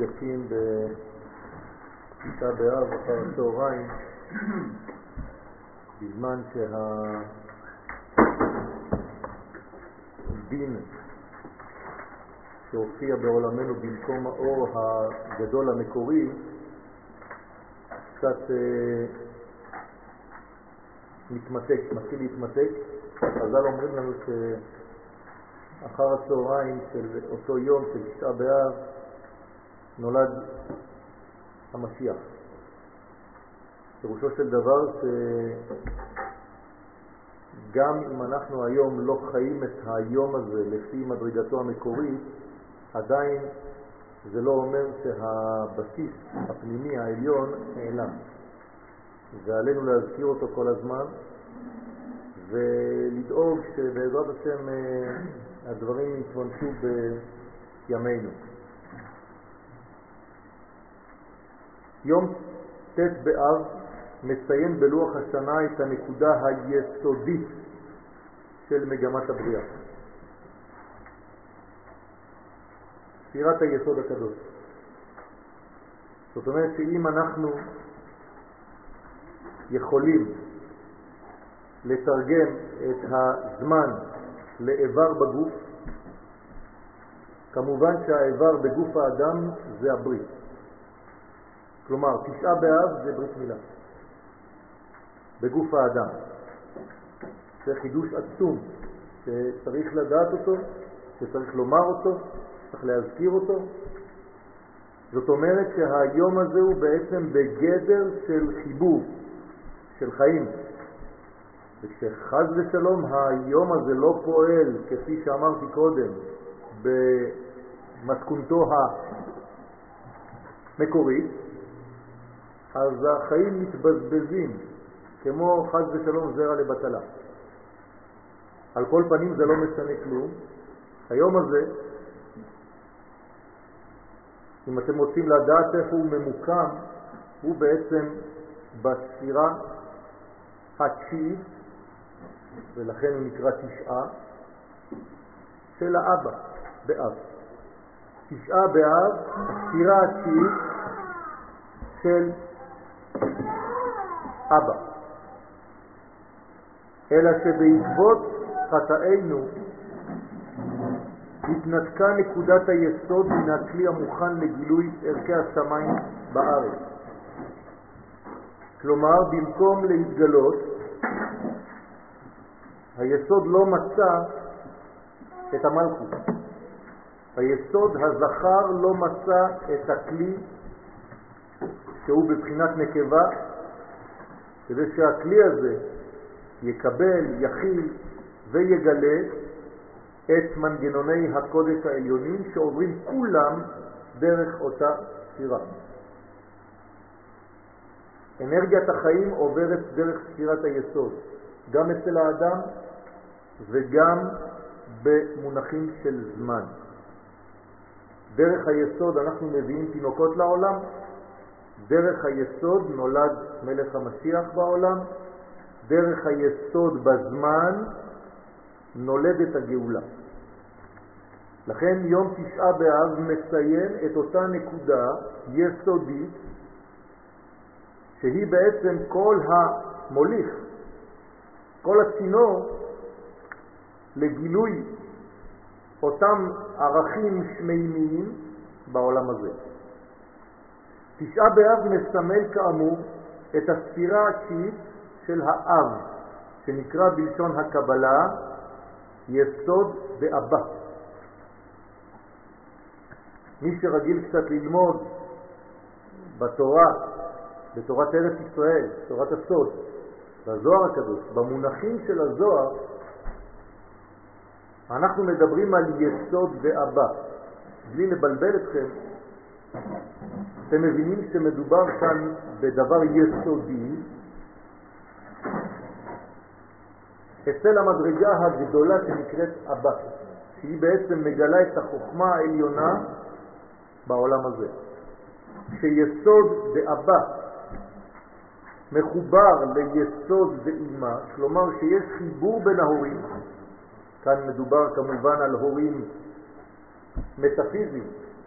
נפגשים בתשעה באב אחר הצהריים בזמן שהדין שהופיע בעולמנו במקום האור הגדול המקורי קצת אה, מתמתק, מתחיל להתמתק. חז"ל אומרים לנו שאחר הצהריים של אותו יום של תשעה באב נולד המשיח. פירושו של דבר שגם אם אנחנו היום לא חיים את היום הזה לפי מדרגתו המקורית, עדיין זה לא אומר שהבסיס הפנימי העליון נעלם. ועלינו להזכיר אותו כל הזמן ולדאוג שבעזרת השם אה, הדברים יתממשו בימינו. יום ט' באב מציין בלוח השנה את הנקודה היסודית של מגמת הבריאה. ספירת היסוד הקדוש. זאת אומרת שאם אנחנו יכולים לתרגם את הזמן לאיבר בגוף, כמובן שהאיבר בגוף האדם זה הברית. כלומר, תשעה באב זה ברית מילה בגוף האדם. זה חידוש עצום שצריך לדעת אותו, שצריך לומר אותו, צריך להזכיר אותו. זאת אומרת שהיום הזה הוא בעצם בגדר של חיבור, של חיים. וכשחז ושלום היום הזה לא פועל, כפי שאמרתי קודם, במתכונתו המקורית, אז החיים מתבזבזים, כמו חז ושלום זרע לבטלה. על כל פנים זה לא משנה כלום. היום הזה, אם אתם רוצים לדעת איפה הוא ממוקם, הוא בעצם בספירה התשיעית, ולכן הוא נקרא תשעה, של האבא, באב. תשעה באב, הספירה התשיעית של אבא. אלא שבעקבות חטאינו התנתקה נקודת היסוד מן הכלי המוכן לגילוי ערכי השמיים בארץ. כלומר, במקום להתגלות, היסוד לא מצא את המלכות. היסוד הזכר לא מצא את הכלי שהוא בבחינת נקבה, כדי שהכלי הזה יקבל, יכיל ויגלה את מנגנוני הקודש העליונים שעוברים כולם דרך אותה ספירה. אנרגיית החיים עוברת דרך ספירת היסוד, גם אצל האדם וגם במונחים של זמן. דרך היסוד אנחנו מביאים תינוקות לעולם, דרך היסוד נולד מלך המשיח בעולם, דרך היסוד בזמן נולדת הגאולה. לכן יום תשעה באב מציין את אותה נקודה יסודית שהיא בעצם כל המוליך, כל הצינור לגילוי אותם ערכים שמימיים בעולם הזה. תשעה באב מסמל כאמור את הספירה התשיעית של האב, שנקרא בלשון הקבלה יסוד באבא. מי שרגיל קצת ללמוד בתורה, בתורת ארץ ישראל, תורת הסוד, בזוהר הקדוש, במונחים של הזוהר, אנחנו מדברים על יסוד ואבא. בלי לבלבל אתכם, אתם מבינים שמדובר כאן בדבר יסודי אצל המדרגה הגדולה שנקראת אבא, שהיא בעצם מגלה את החוכמה העליונה בעולם הזה. כשיסוד דאבא מחובר ליסוד דאימה, כלומר שיש חיבור בין ההורים, כאן מדובר כמובן על הורים מטאפיזיים,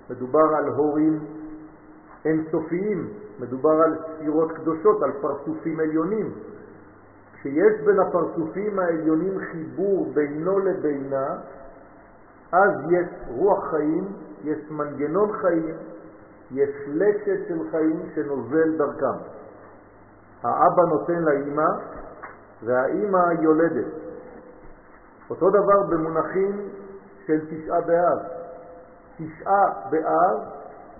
מדובר על הורים אינסופיים, מדובר על ספירות קדושות, על פרצופים עליונים. כשיש בין הפרצופים העליונים חיבור בינו לבינה, אז יש רוח חיים, יש מנגנון חיים, יש לשת של חיים שנוזל דרכם. האבא נותן לאימא והאימא יולדת. אותו דבר במונחים של תשעה באב. תשעה באב,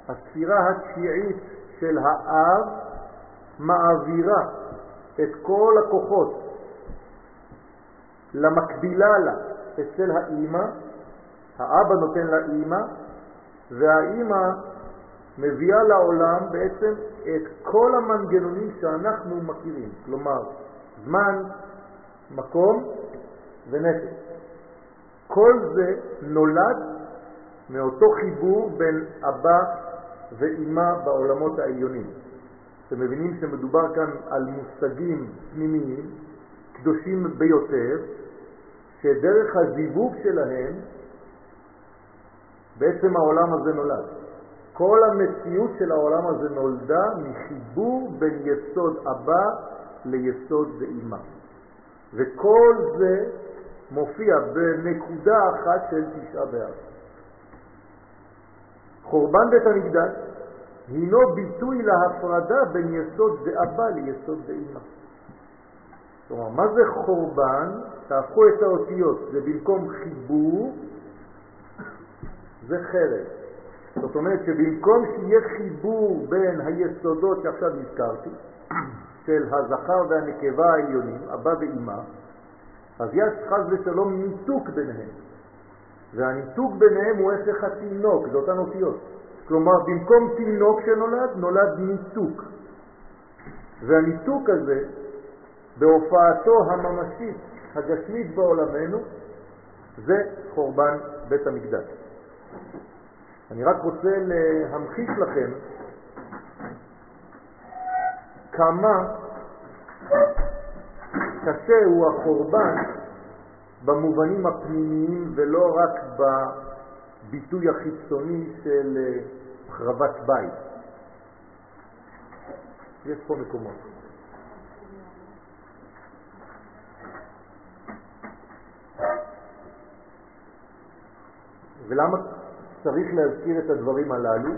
הספירה התשיעית של האב מעבירה את כל הכוחות למקבילה לה אצל האימא, האבא נותן לאימא, והאימא מביאה לעולם בעצם את כל המנגנונים שאנחנו מכירים, כלומר זמן, מקום ונפש. כל זה נולד מאותו חיבור בין אבא ואימא בעולמות העליונים. אתם מבינים שמדובר כאן על מושגים פנימיים, קדושים ביותר, שדרך הזיווג שלהם בעצם העולם הזה נולד. כל המציאות של העולם הזה נולדה מחיבור בין יסוד אבא ליסוד ואימא. וכל זה מופיע בנקודה אחת של תשעה באב. חורבן בית המקדש הינו ביטוי להפרדה בין יסוד דאבא ליסוד דאמא. כלומר, מה זה חורבן? תהפכו את האותיות, זה במקום חיבור, זה חרב. זאת אומרת שבמקום שיהיה חיבור בין היסודות שעכשיו הזכרתי, של הזכר והנקבה העליונים, אבא ואמא, אז יש חז ושלום ניתוק ביניהם. והניתוק ביניהם הוא הפך התינוק, זה אותן אותיות. כלומר, במקום תינוק שנולד, נולד ניתוק. והניתוק הזה, בהופעתו הממשית, הגשמית בעולמנו, זה חורבן בית המקדש. אני רק רוצה להמחיש לכם כמה קשה הוא החורבן במובנים הפנימיים ולא רק בביטוי החיצוני של אה, החרבת בית. יש פה מקומות. ולמה צריך להזכיר את הדברים הללו?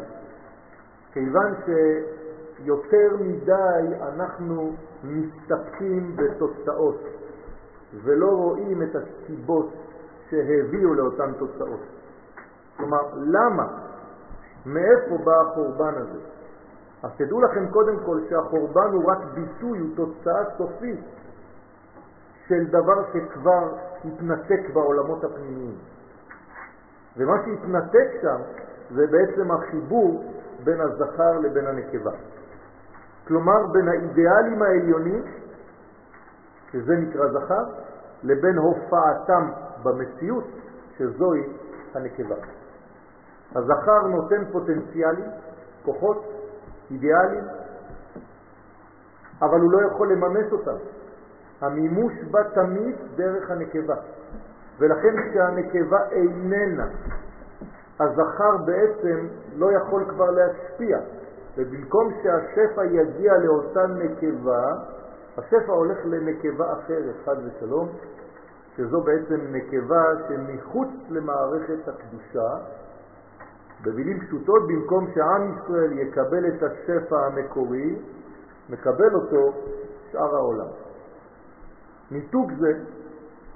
כיוון שיותר מדי אנחנו מסתפקים בתוצאות ולא רואים את הסיבות שהביאו לאותן תוצאות. כלומר, למה? מאיפה בא החורבן הזה? אז תדעו לכם קודם כל שהחורבן הוא רק ביטוי, הוא תוצאה סופית של דבר שכבר התנתק בעולמות הפנימיים. ומה שהתנתק שם זה בעצם החיבור בין הזכר לבין הנקבה. כלומר, בין האידיאלים העליונים, שזה נקרא זכר, לבין הופעתם במציאות, שזוהי הנקבה. הזכר נותן פוטנציאלים, כוחות, אידיאלים, אבל הוא לא יכול לממש אותם. המימוש בא תמיד דרך הנקבה. ולכן כשהנקבה איננה, הזכר בעצם לא יכול כבר להשפיע. ובמקום שהשפע יגיע לאותה נקבה, השפע הולך לנקבה אחרת, חד ושלום, שזו בעצם נקבה שמחוץ למערכת הקדושה, במילים פשוטות, במקום שעם ישראל יקבל את השפע המקורי, מקבל אותו שאר העולם. ניתוק זה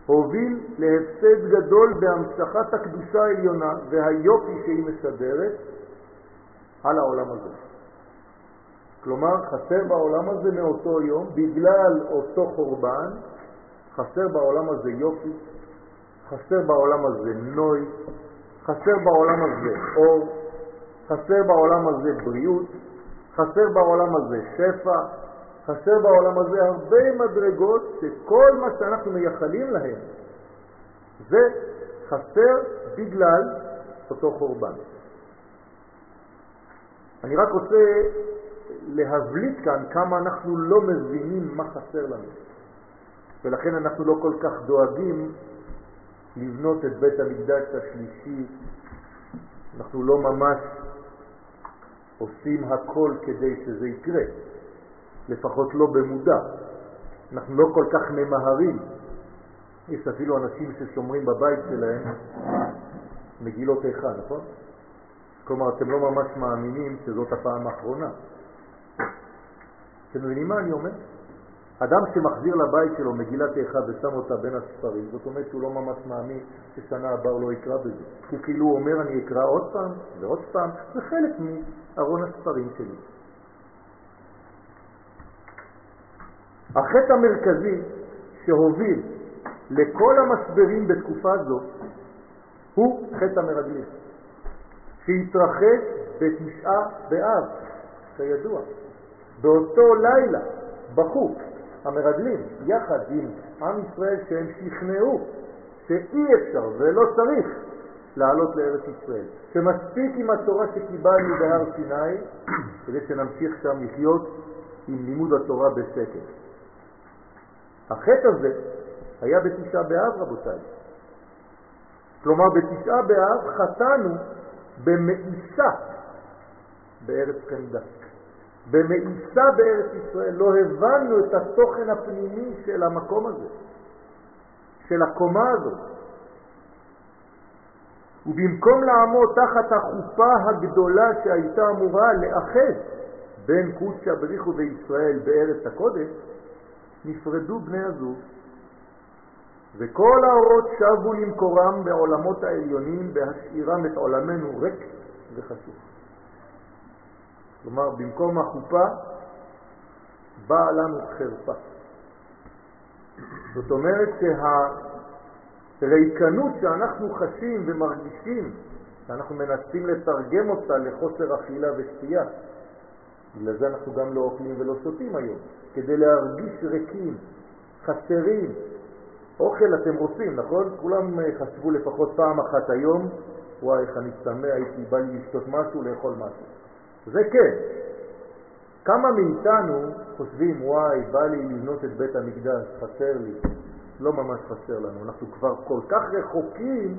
הוביל להפסד גדול בהמשכת הקדושה העליונה והיופי שהיא משדרת על העולם הזה. כלומר, חסר בעולם הזה מאותו יום, בגלל אותו חורבן, חסר בעולם הזה יופי, חסר בעולם הזה נוי, חסר בעולם הזה אור, חסר בעולם הזה בריאות, חסר בעולם הזה שפע, חסר בעולם הזה הרבה מדרגות שכל מה שאנחנו מייחלים להם זה חסר בגלל אותו חורבן. אני רק רוצה להבליט כאן כמה אנחנו לא מבינים מה חסר לנו. ולכן אנחנו לא כל כך דואגים לבנות את בית המקדש השלישי. אנחנו לא ממש עושים הכל כדי שזה יקרה, לפחות לא במודע. אנחנו לא כל כך ממהרים. יש אפילו אנשים ששומרים בבית שלהם מגילות איכה, נכון? כלומר, אתם לא ממש מאמינים שזאת הפעם האחרונה. אתם מבינים מה אני אומר? אדם שמחזיר לבית שלו מגילת איכה ושם אותה בין הספרים, זאת אומרת שהוא לא ממש מאמין ששנה הבאה הוא לא יקרא בזה. הוא כאילו אומר אני אקרא עוד פעם ועוד פעם, זה חלק מארון הספרים שלי. החטא המרכזי שהוביל לכל המשברים בתקופה זו הוא חטא המרגלים, שהתרחש בתשעה באב, כידוע. באותו לילה בכו המרגלים יחד עם עם ישראל שהם שכנעו שאי אפשר ולא צריך לעלות לארץ ישראל, שמספיק עם התורה שקיבלנו בהר סיני כדי שנמשיך שם לחיות עם לימוד התורה בשקט. החטא הזה היה בתשעה באב, רבותיי. כלומר, בתשעה באב חטאנו במאיסה בארץ קנדה. במאיסה בארץ ישראל לא הבנו את התוכן הפנימי של המקום הזה, של הקומה הזאת. ובמקום לעמוד תחת החופה הגדולה שהייתה אמורה לאחד בין קודשא בריחו וישראל בארץ הקודש, נפרדו בני הזוג, וכל האורות שבו למקורם בעולמות העליונים בהשאירם את עולמנו ריק וחשוך. כלומר, במקום החופה באה לנו חרפה. זאת אומרת שהריקנות שאנחנו חשים ומרגישים, שאנחנו מנסים לתרגם אותה לחוסר אכילה ושתייה, בגלל זה אנחנו גם לא אוכלים ולא שותים היום, כדי להרגיש ריקים, חסרים. אוכל אתם רוצים, נכון? כולם חשבו לפחות פעם אחת היום, וואי, איך אני צמא, הייתי בא לי לשתות משהו, לאכול משהו. זה כן. כמה מאיתנו חושבים, וואי, בא לי לבנות את בית המקדש, חסר לי. לא ממש חסר לנו. אנחנו כבר כל כך רחוקים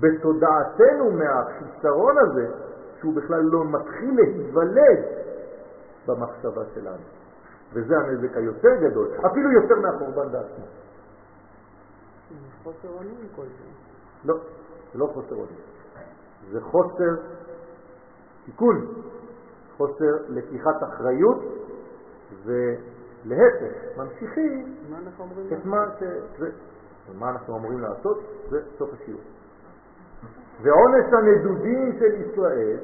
בתודעתנו מהחיסרון הזה, שהוא בכלל לא מתחיל להיוולד במחשבה שלנו. וזה הנזק היותר גדול, אפילו יותר מהחורבן בעצמו. חוסר אונים כל זה. לא, זה לא חוסר אונים. זה חוסר תיקון, חוסר לקיחת אחריות, ולהפך, ממשיכים את מה ש... זה, מה אנחנו אמורים לעשות, זה סוף השיעור. ועונש הנדודים של ישראל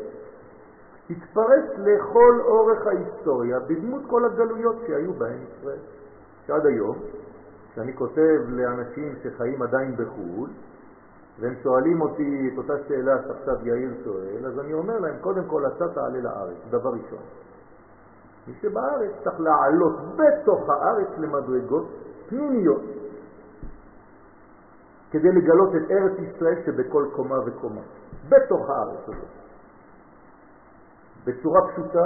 התפרץ לכל אורך ההיסטוריה בדמות כל הגלויות שהיו בהן ישראל. שעד היום, כשאני כותב לאנשים שחיים עדיין בחו"ל, והם שואלים אותי את אותה שאלה שעכשיו יאיר שואל, אז אני אומר להם, קודם כל אתה תעלה לארץ, דבר ראשון. מי שבארץ צריך לעלות בתוך הארץ למדרגות פנימיות, כדי לגלות את ארץ ישראל שבכל קומה וקומה, בתוך הארץ הזאת. בצורה פשוטה,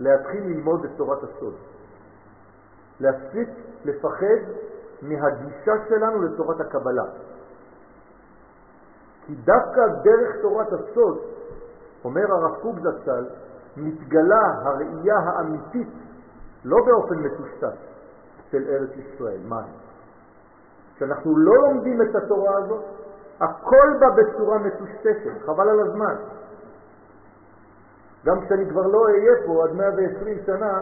להתחיל ללמוד את תורת הסוד. להפסיק לפחד מהגישה שלנו לתורת הקבלה. כי דווקא דרך תורת הסוד, אומר הרב קוק זצ"ל, מתגלה הראייה האמיתית, לא באופן מטושטש, של ארץ ישראל. מה? כשאנחנו לא לומדים את התורה הזאת, הכל בה בצורה מטושטשת, חבל על הזמן. גם כשאני כבר לא אהיה פה עד 120 שנה,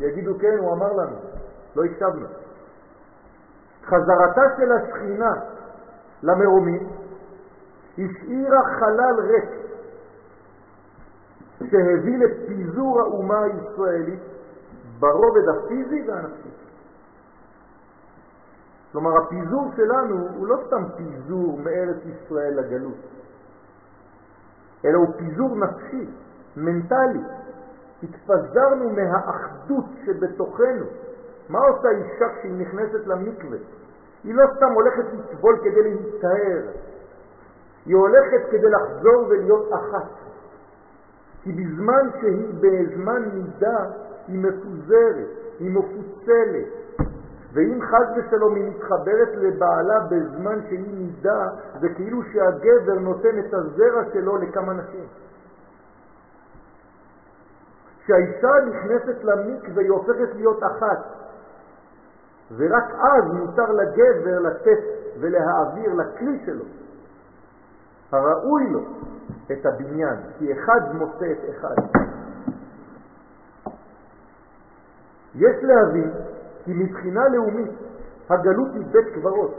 יגידו כן, הוא אמר לנו, לא הקשבנו. חזרתה של השכינה למרומים השאירה חלל ריק שהביא לפיזור האומה הישראלית ברובד הפיזי והנפשי. כלומר, הפיזור שלנו הוא לא סתם פיזור מארץ ישראל לגלות, אלא הוא פיזור נפשי, מנטלי. התפזרנו מהאחדות שבתוכנו. מה עושה אישה כשהיא נכנסת למקווה? היא לא סתם הולכת לטבול כדי להצטער, היא הולכת כדי לחזור ולהיות אחת. כי בזמן שהיא בזמן נידה, היא מפוזרת, היא מפוצלת. ואם חז ושלום היא מתחברת לבעלה בזמן שהיא נידה, זה כאילו שהגבר נותן את הזרע שלו לכמה נשים. כשהאישה נכנסת למקווה היא הופכת להיות אחת, ורק אז מותר לגבר לתת ולהעביר לכלי שלו, הראוי לו, את הבניין, כי אחד מוצא את אחד. יש להבין כי מבחינה לאומית הגלות היא בית קברות.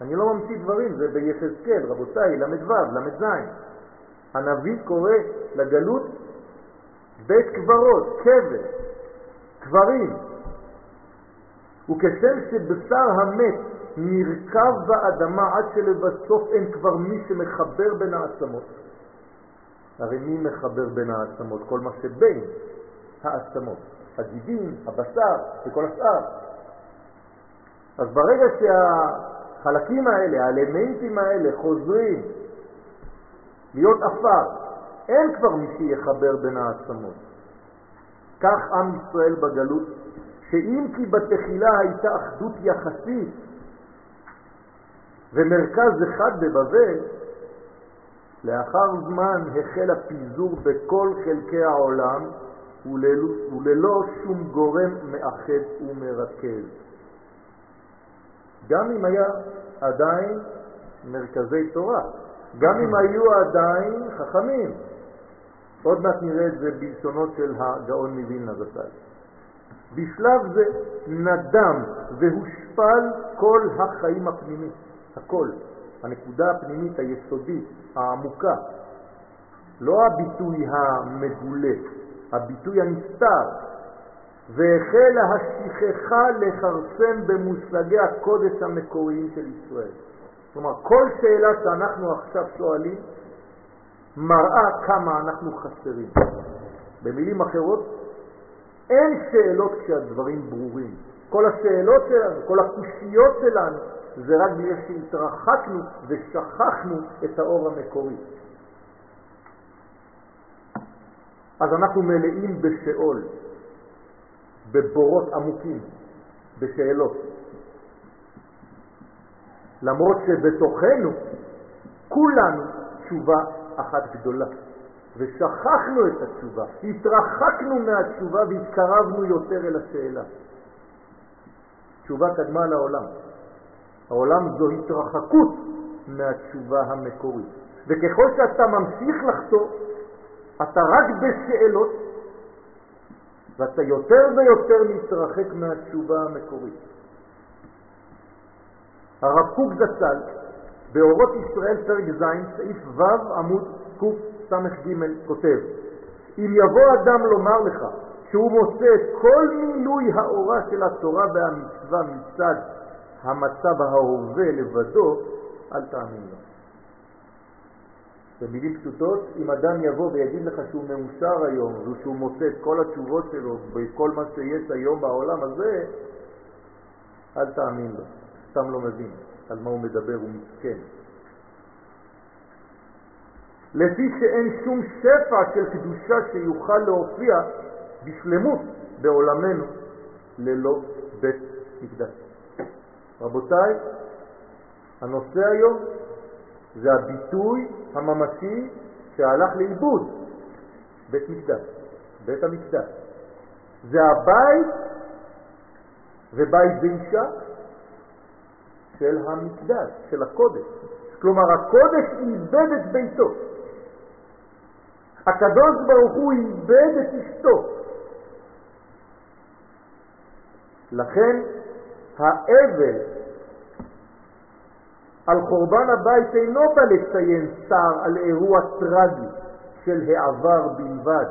אני לא ממציא דברים, זה ביחזקאל, רבותיי, ל"ו, ל"ז. הנביא קורא לגלות בית קברות, קבר, קברים. וכשם שבשר המת נרכב באדמה עד שלבסוף אין כבר מי שמחבר בין העצמות. הרי מי מחבר בין העצמות? כל מה שבין העצמות, הגידים, הבשר וכל השאר. אז ברגע שהחלקים האלה, האלמנטים האלה חוזרים להיות אפר, אין כבר מי שיחבר בין העצמות. כך עם ישראל בגלות, שאם כי בתחילה הייתה אחדות יחסית ומרכז אחד בבבל, לאחר זמן החל הפיזור בכל חלקי העולם וללא, וללא שום גורם מאחד ומרכז. גם אם היה עדיין מרכזי תורה, גם אם היו עדיין חכמים. עוד מעט נראה את זה בלשונות של הגאון מווילנה זצ"ל. בשלב זה נדם והושפל כל החיים הפנימיים. הכל, הנקודה הפנימית היסודית, העמוקה, לא הביטוי המגולה, הביטוי הנסתר, והחלה השכחה לכרסם במושגי הקודש המקוריים של ישראל. כלומר, כל שאלה שאנחנו עכשיו שואלים מראה כמה אנחנו חסרים. במילים אחרות, אין שאלות כשהדברים ברורים. כל השאלות שלנו, כל הקושיות שלנו, זה רק בגלל שהתרחקנו ושכחנו את האור המקורי. אז אנחנו מלאים בשאול, בבורות עמוקים, בשאלות. למרות שבתוכנו כולנו תשובה אחת גדולה, ושכחנו את התשובה, התרחקנו מהתשובה והתקרבנו יותר אל השאלה. תשובה קדמה לעולם. העולם זו התרחקות מהתשובה המקורית. וככל שאתה ממשיך לחתור, אתה רק בשאלות, ואתה יותר ויותר מתרחק מהתשובה המקורית. הרב קוק זצ"ל, באורות ישראל פרק ז', סעיף ו' עמוד קס"ג, כותב, אם יבוא אדם לומר לך שהוא מוצא את כל מילוי האורה של התורה והמצווה מצד המצב ההווה לבדו, אל תאמין לו. במילים פשוטות, אם אדם יבוא ויגיד לך שהוא מאושר היום ושהוא מוצא את כל התשובות שלו בכל מה שיש היום בעולם הזה, אל תאמין לו, סתם לא מבין על מה הוא מדבר, הוא מסכן. לפי שאין שום שפע של קדושה שיוכל להופיע בשלמות בעולמנו ללא בית מקדש. רבותיי, הנושא היום זה הביטוי הממשי שהלך לאיבוד, בית מקדש, בית המקדש. זה הבית ובית ואישה של המקדש, של הקודש. כלומר, הקודש איבד את ביתו. הקדוש ברוך הוא איבד את אשתו. לכן האבל על חורבן הבית אינו בא לציין צער על אירוע טרגי של העבר בלבד.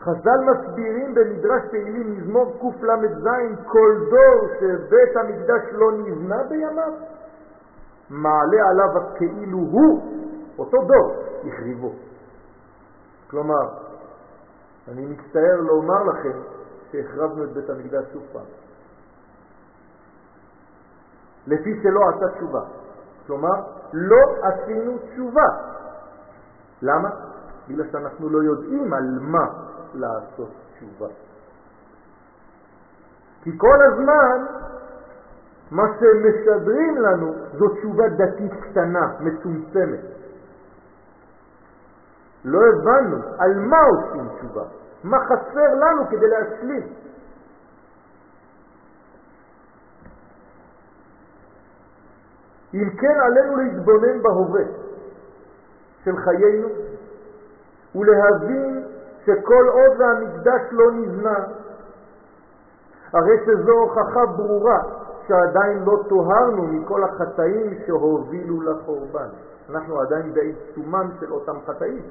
חז"ל מסבירים במדרש תהילים מזמור קל"ז כל דור שבית המקדש לא נבנה בימיו מעלה עליו כאילו הוא, אותו דור, החריבו. כלומר, אני מצטער לומר לכם שהחרבנו את בית המקדש שוב פעם. לפי שלא עשה תשובה. כלומר, לא עשינו תשובה. למה? בגלל שאנחנו לא יודעים על מה לעשות תשובה. כי כל הזמן מה שמשדרים לנו זו תשובה דתית קטנה, מצומצמת. לא הבנו על מה עושים תשובה, מה חסר לנו כדי להשלים. אם כן עלינו להתבונן בהווה של חיינו ולהבין שכל עוד והמקדש לא נבנה, הרי שזו הוכחה ברורה שעדיין לא טוהרנו מכל החטאים שהובילו לחורבן. אנחנו עדיין בעיצומם של אותם חטאים.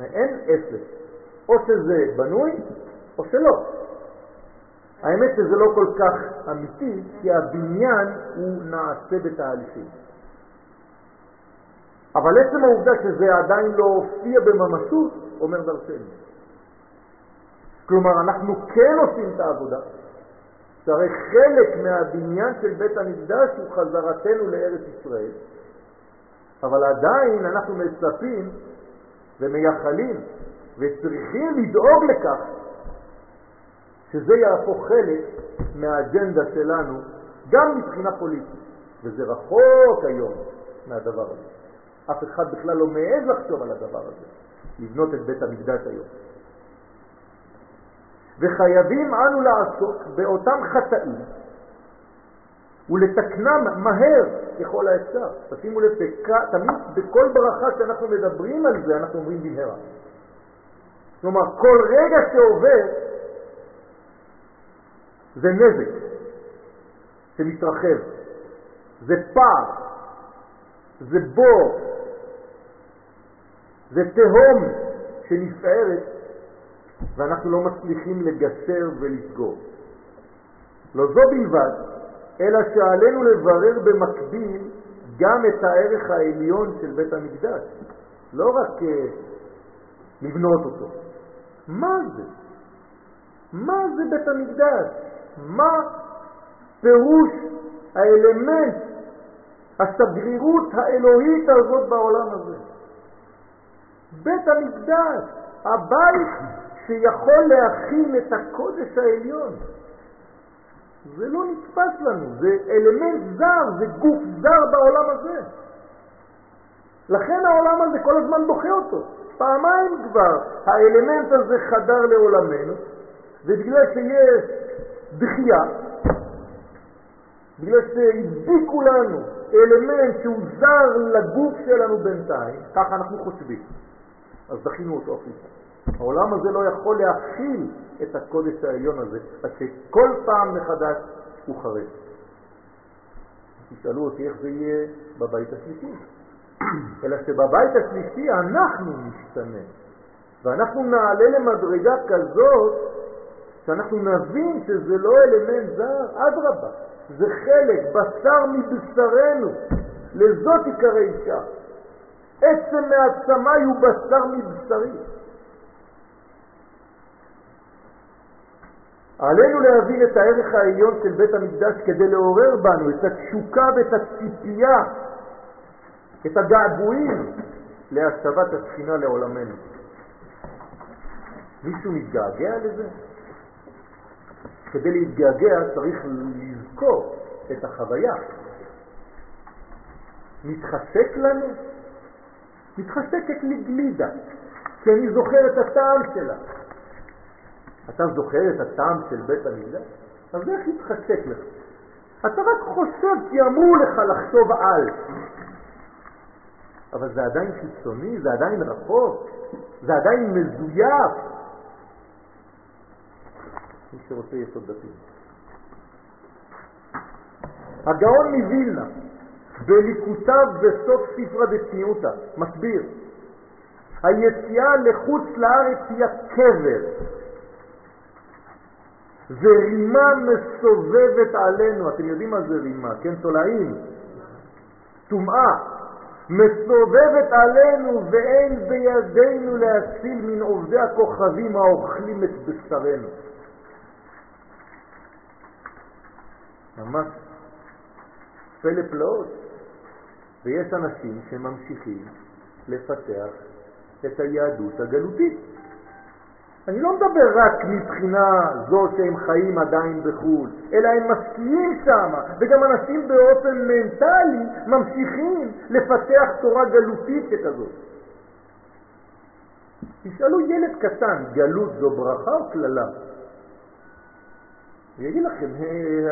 אין אפס. או שזה בנוי או שלא. האמת שזה לא כל כך אמיתי, כי הבניין הוא נעשה בתהליכים. אבל עצם העובדה שזה עדיין לא הופיע בממשות, אומר דרשני. כלומר, אנחנו כן עושים את העבודה, שהרי חלק מהבניין של בית המקדש הוא חזרתנו לארץ ישראל, אבל עדיין אנחנו מצפים ומייחלים וצריכים לדאוג לכך שזה יהפוך חלק מהאג'נדה שלנו גם מבחינה פוליטית, וזה רחוק היום מהדבר הזה. אף אחד בכלל לא מעז לחשוב על הדבר הזה, לבנות את בית המקדש היום. וחייבים אנו לעסוק באותם חטאים ולתקנם מהר ככל האפשר. תשימו לב, תמיד בכל ברכה שאנחנו מדברים על זה אנחנו אומרים במהרה. כלומר, כל רגע שעובר זה נזק שמתרחב, זה פער, זה בור, זה תהום שנפערת ואנחנו לא מצליחים לגשר ולסגור. לא זו בלבד, אלא שעלינו לברר במקביל גם את הערך העליון של בית המקדש, לא רק uh, לבנות אותו. מה זה? מה זה בית המקדש? מה פירוש האלמנט, השגרירות האלוהית הזאת בעולם הזה? בית המקדש, הבית שיכול להכין את הקודש העליון. זה לא נתפס לנו, זה אלמנט זר, זה גוף זר בעולם הזה. לכן העולם הזה כל הזמן דוחה אותו. פעמיים כבר האלמנט הזה חדר לעולמנו, ובגלל שיש דחייה, בגלל שהדביקו לנו אלמנט שהוא זר לגוף שלנו בינתיים, ככה אנחנו חושבים, אז דחינו אותו החוצה. העולם הזה לא יכול להכיל את הקודש העליון הזה, אז שכל פעם מחדש הוא חרד. תשאלו אותי איך זה יהיה בבית השלישי. אלא שבבית השלישי אנחנו נשתנה, ואנחנו נעלה למדרגה כזאת שאנחנו נבין שזה לא אלמנט זר, אדרבה, זה חלק, בשר מבשרנו, לזאת עיקרי אישה. עצם מעצמי הוא בשר מבשרי. עלינו להבין את הערך העליון של בית המקדש כדי לעורר בנו את התשוקה ואת הציפייה, את הגעגועים להשבת השכינה לעולמנו. מישהו מתגעגע לזה? כדי להתגעגע צריך לזכור את החוויה. מתחשק לנו? מתחשקת לי כי אני זוכר את הטעם שלה. אתה זוכר את הטעם של בית המקדש? אז איך יתחשק לך? אתה רק חושב כי אמרו לך לחשוב על. אבל זה עדיין חיצוני, זה עדיין רחוק, זה עדיין מזויף. מי שרוצה יסוד דתי. הגאון מווילנה, בליקוטיו בסוף ספרה דצניעותא, מסביר, היציאה לחוץ לארץ היא הקבר, ורימה מסובבת עלינו, אתם יודעים מה זה רימה, כן? תולעים, טומאה, מסובבת עלינו ואין בידינו להציל מן עובדי הכוכבים האוכלים את בשרנו. ממש פלא פלאות. ויש אנשים שממשיכים לפתח את היהדות הגלותית. אני לא מדבר רק מבחינה זו שהם חיים עדיין בחו"ל, אלא הם משקיעים שם, וגם אנשים באופן מנטלי ממשיכים לפתח תורה גלותית ככזאת. תשאלו ילד קטן, גלות זו ברכה או קללה? הוא יגיד לכם,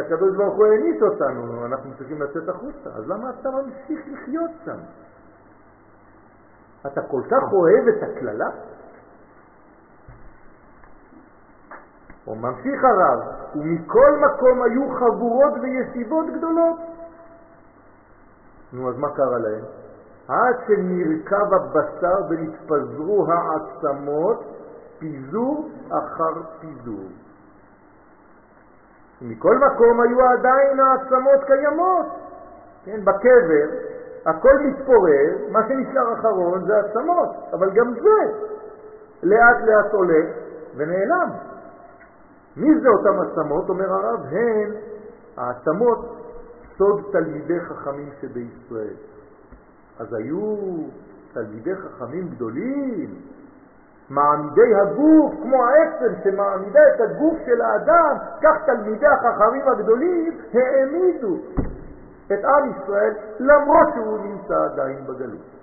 הקדוש ברוך הוא העניש אותנו, אנחנו צריכים לצאת החוצה, אז למה אתה ממשיך לחיות שם? אתה כל כך אוהב את הקללה? הוא ממשיך הרב, ומכל מקום היו חבורות וישיבות גדולות. נו, אז מה קרה להם? עד שנרכב הבשר ונתפזרו העצמות, פיזור אחר פיזור. מכל מקום היו עדיין העצמות קיימות. כן, בקבר הכל מתפורר, מה שנשאר אחרון זה עצמות, אבל גם זה לאט לאט הולך ונעלם. מי זה אותם עצמות? אומר הרב, הן העצמות סוד תלמידי חכמים שבישראל. אז היו תלמידי חכמים גדולים, מעמידי הגוף, כמו העצם שמעמידה את הגוף של האדם, כך תלמידי החכמים הגדולים העמידו את עם ישראל למרות שהוא נמצא עדיין בגלות.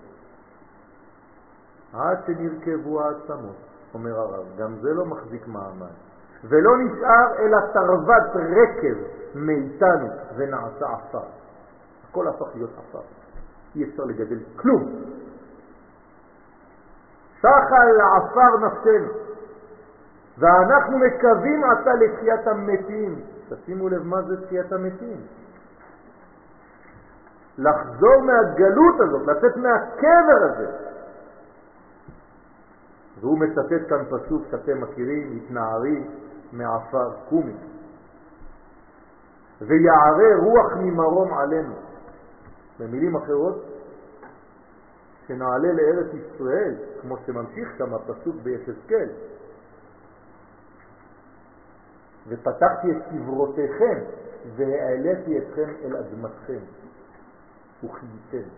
עד שנרכבו העצמות, אומר הרב, גם זה לא מחזיק מעמד. ולא נשאר אלא תרוות רקב מאיתנו ונעשה עפר. הכל הפך להיות עפר. אי אפשר לגדל כלום. סחה לעפר נפשנו, ואנחנו מקווים עתה לתחיית המתים. תשימו לב מה זה תחיית המתים. לחזור מהגלות הזאת, לצאת מהקבר הזה. והוא מצטט כאן פסוק שאתם מכירים, התנערי מעפר קומי. ויערה רוח ממרום עלינו. במילים אחרות, שנעלה לארץ ישראל, כמו שממשיך שם הפסוק ביחזקאל. ופתחתי את קברותיכם והעליתי אתכם אל אדמתכם וחייתם.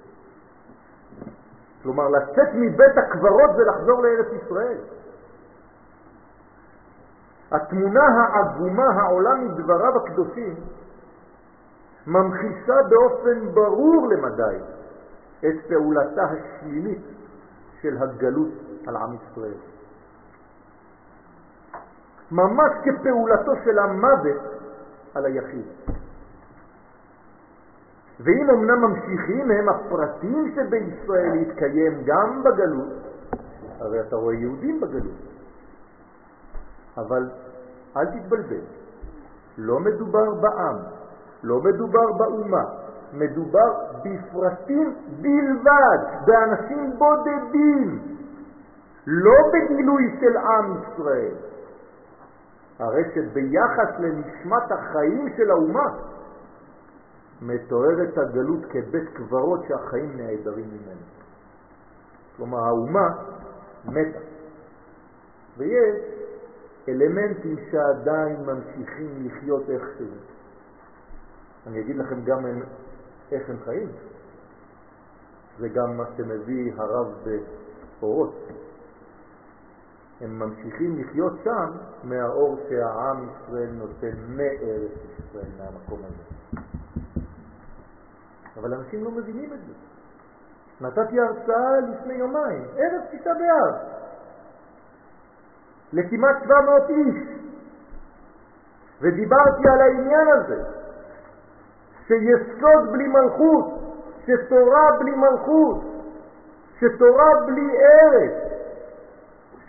כלומר, לצאת מבית הקברות ולחזור לארץ ישראל. התמונה העגומה העולה מדבריו הקדושים ממחישה באופן ברור למדי את פעולתה השלילית של הגלות על עם ישראל. ממש כפעולתו של המוות על היחיד. ואם אמנם ממשיכים הם הפרטים שבישראל להתקיים גם בגלות, הרי אתה רואה יהודים בגלות, אבל אל תתבלבל, לא מדובר בעם, לא מדובר באומה, מדובר בפרטים בלבד, באנשים בודדים, לא בגילוי של עם ישראל. הרי שביחס לנשמת החיים של האומה, מתוארת הגלות כבית קברות שהחיים נעדרים ממנו. כלומר, האומה מתה. ויש אלמנטים שעדיין ממשיכים לחיות איכשהו. אני אגיד לכם גם איך הם חיים. זה גם מה שמביא הרב באורות. הם ממשיכים לחיות שם מהאור שהעם ישראל נותן מארץ ישראל, מהמקום הזה. אבל אנשים לא מבינים את זה. נתתי הרצאה לפני יומיים, ערב תשעה באב, לכמעט 700 איש, ודיברתי על העניין הזה, שיסוד בלי מלכות, שתורה בלי מלכות, שתורה בלי ארץ,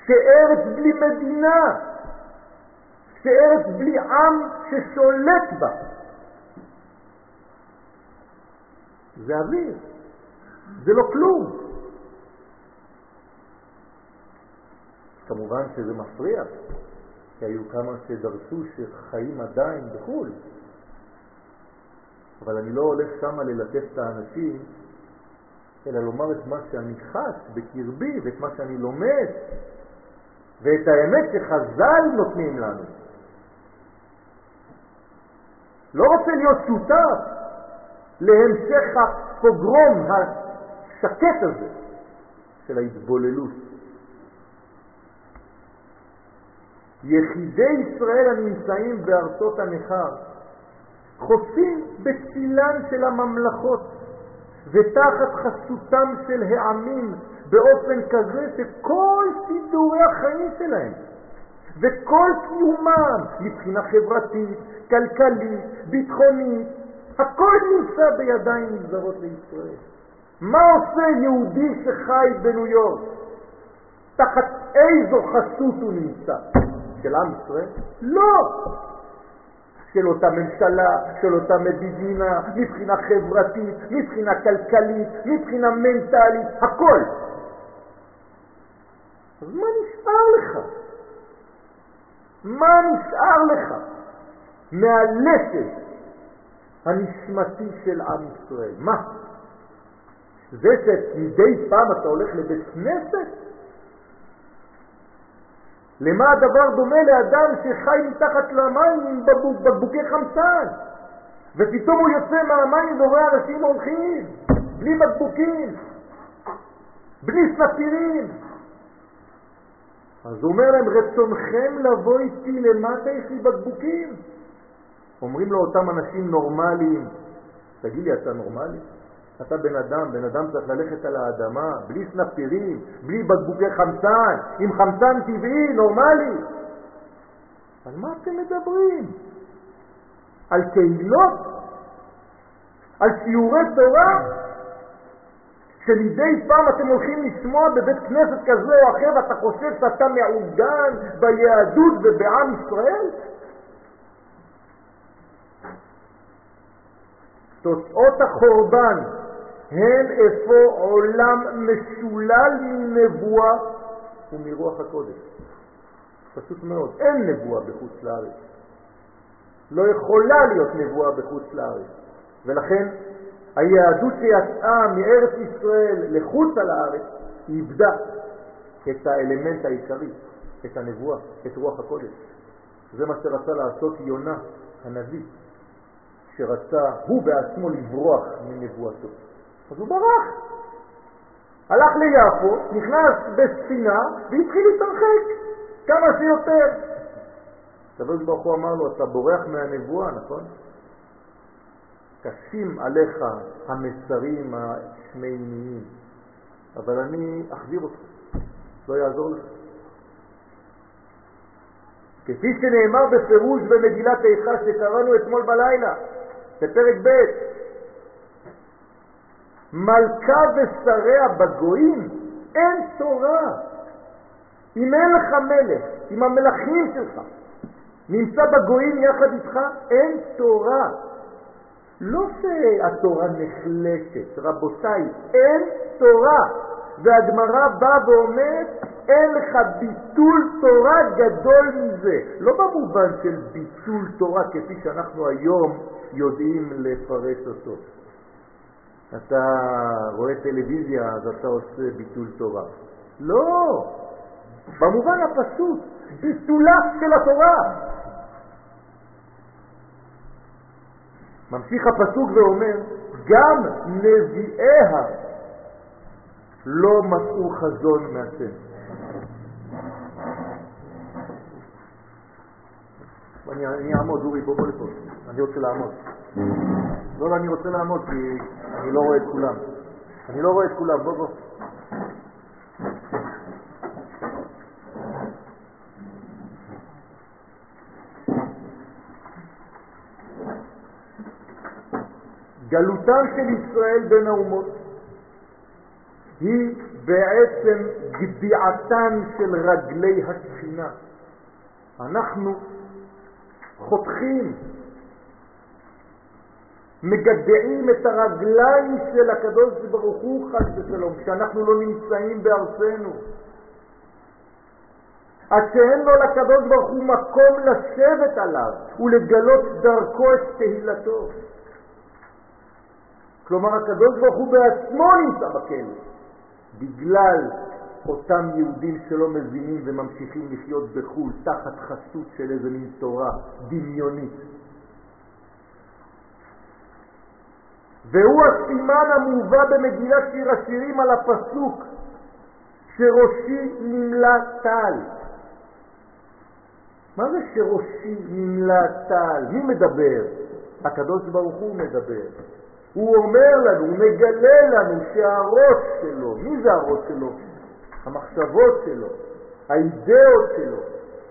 שארץ בלי מדינה, שארץ בלי עם ששולט בה. זה אוויר, זה לא כלום. כמובן שזה מפריע, כי היו כמה שדרשו שחיים עדיין בחו"ל, אבל אני לא הולך שמה ללטף את האנשים, אלא לומר את מה שאני חש בקרבי ואת מה שאני לומד, ואת האמת שחז"ל נותנים לנו. לא רוצה להיות שותף להמשך הפוגרום השקט הזה של ההתבוללות. יחידי ישראל הנמצאים בארצות הנכר חוסים בצילן של הממלכות ותחת חסותם של העמים באופן כזה שכל סידורי החיים שלהם וכל קיומם מבחינה חברתית, כלכלית, ביטחונית, הכל נמצא בידיים נגזרות לישראל. מה עושה יהודי שחי בניו יורק? תחת איזו חסות הוא נמצא? של עם ישראל? לא! של אותה ממשלה, של אותה מדינה, מבחינה חברתית, מבחינה כלכלית, מבחינה מנטלית, הכל. אז מה נשאר לך? מה נשאר לך מהלסת הנשמתי של עם ישראל? מה? זה שמדי פעם אתה הולך לבית כנסת? למה הדבר דומה לאדם שחי מתחת למים עם בקבוק, בקבוקי חמצן ופתאום הוא יוצא מהמים ורואה אנשים הולכים בלי בקבוקים, בלי סנפירים. אז הוא אומר להם, רצונכם לבוא איתי למטה יש לי בקבוקים. אומרים לו אותם אנשים נורמליים, תגיד לי, אתה נורמלי? אתה בן אדם, בן אדם צריך ללכת על האדמה, בלי סנפירים, בלי בקבוקי חמצן, עם חמצן טבעי, נורמלי. על מה אתם מדברים? על קהילות? על שיעורי תורה? שמדי פעם אתם הולכים לשמוע בבית כנסת כזה או אחר ואתה חושב שאתה מעוגן ביהדות ובעם ישראל? תוצאות החורבן הן אפוא עולם משולל מנבואה ומרוח הקודש. פשוט מאוד, אין נבואה בחוץ לארץ. לא יכולה להיות נבואה בחוץ לארץ. ולכן היהדות שיצאה מארץ ישראל לחוץ על הארץ, היא איבדה את האלמנט העיקרי, את הנבואה, את רוח הקודש. זה מה שרצה לעשות יונה הנביא, שרצה הוא בעצמו לברוח מנבואתו. אז הוא ברח. הלך ליפו, נכנס בספינה והתחיל להתרחק כמה שיותר. הקדוש ברוך הוא אמר לו, אתה בורח מהנבואה, נכון? קשים עליך המסרים השמימיים, אבל אני אחזיר אותך, לא יעזור לך. כפי שנאמר בפירוש במגילת איכה שקראנו אתמול בלילה, בפרק ב', מלכה ושריה בגויים, אין תורה. אם אין לך מלך, אם המלכים שלך נמצא בגויים יחד איתך, אין תורה. לא שהתורה נחלשת, רבותיי, אין תורה. והגמרא באה ואומרת, אין לך ביטול תורה גדול מזה. לא במובן של ביטול תורה כפי שאנחנו היום יודעים לפרש אותו. אתה רואה טלוויזיה אז אתה עושה ביטול תורה. לא, במובן הפשוט, ביטולה של התורה. ממשיך הפסוק ואומר, גם נביאיה לא מצאו חזון מהשם. אני, אעמוד, אורי, בוא בוא לפה, אני רוצה לעמוד. לא, לא, אני רוצה לעמוד כי אני לא רואה את כולם. אני לא רואה את כולם, בוא בוא. גלותם של ישראל בין האומות היא בעצם גדיעתן של רגלי השכינה. אנחנו חותכים, מגדעים את הרגליים של הקדוש ברוך הוא חס ושלום, כשאנחנו לא נמצאים בארצנו. עד שאין לו לקדוש ברוך הוא מקום לשבת עליו ולגלות דרכו את תהילתו. כלומר, הקדוש ברוך הוא בעצמו נמצא בכלא, בגלל אותם יהודים שלא מבינים וממשיכים לחיות בחו"ל תחת חסות של איזה מין תורה דמיונית. והוא הסימן המובא במגילת שיר השירים על הפסוק שראשי נמלא טל. מה זה שראשי נמלא טל? מי מדבר? הקדוש ברוך הוא מדבר. הוא אומר לנו, הוא מגלה לנו שהראש שלו, מי זה הראש שלו? המחשבות שלו, האידאות שלו,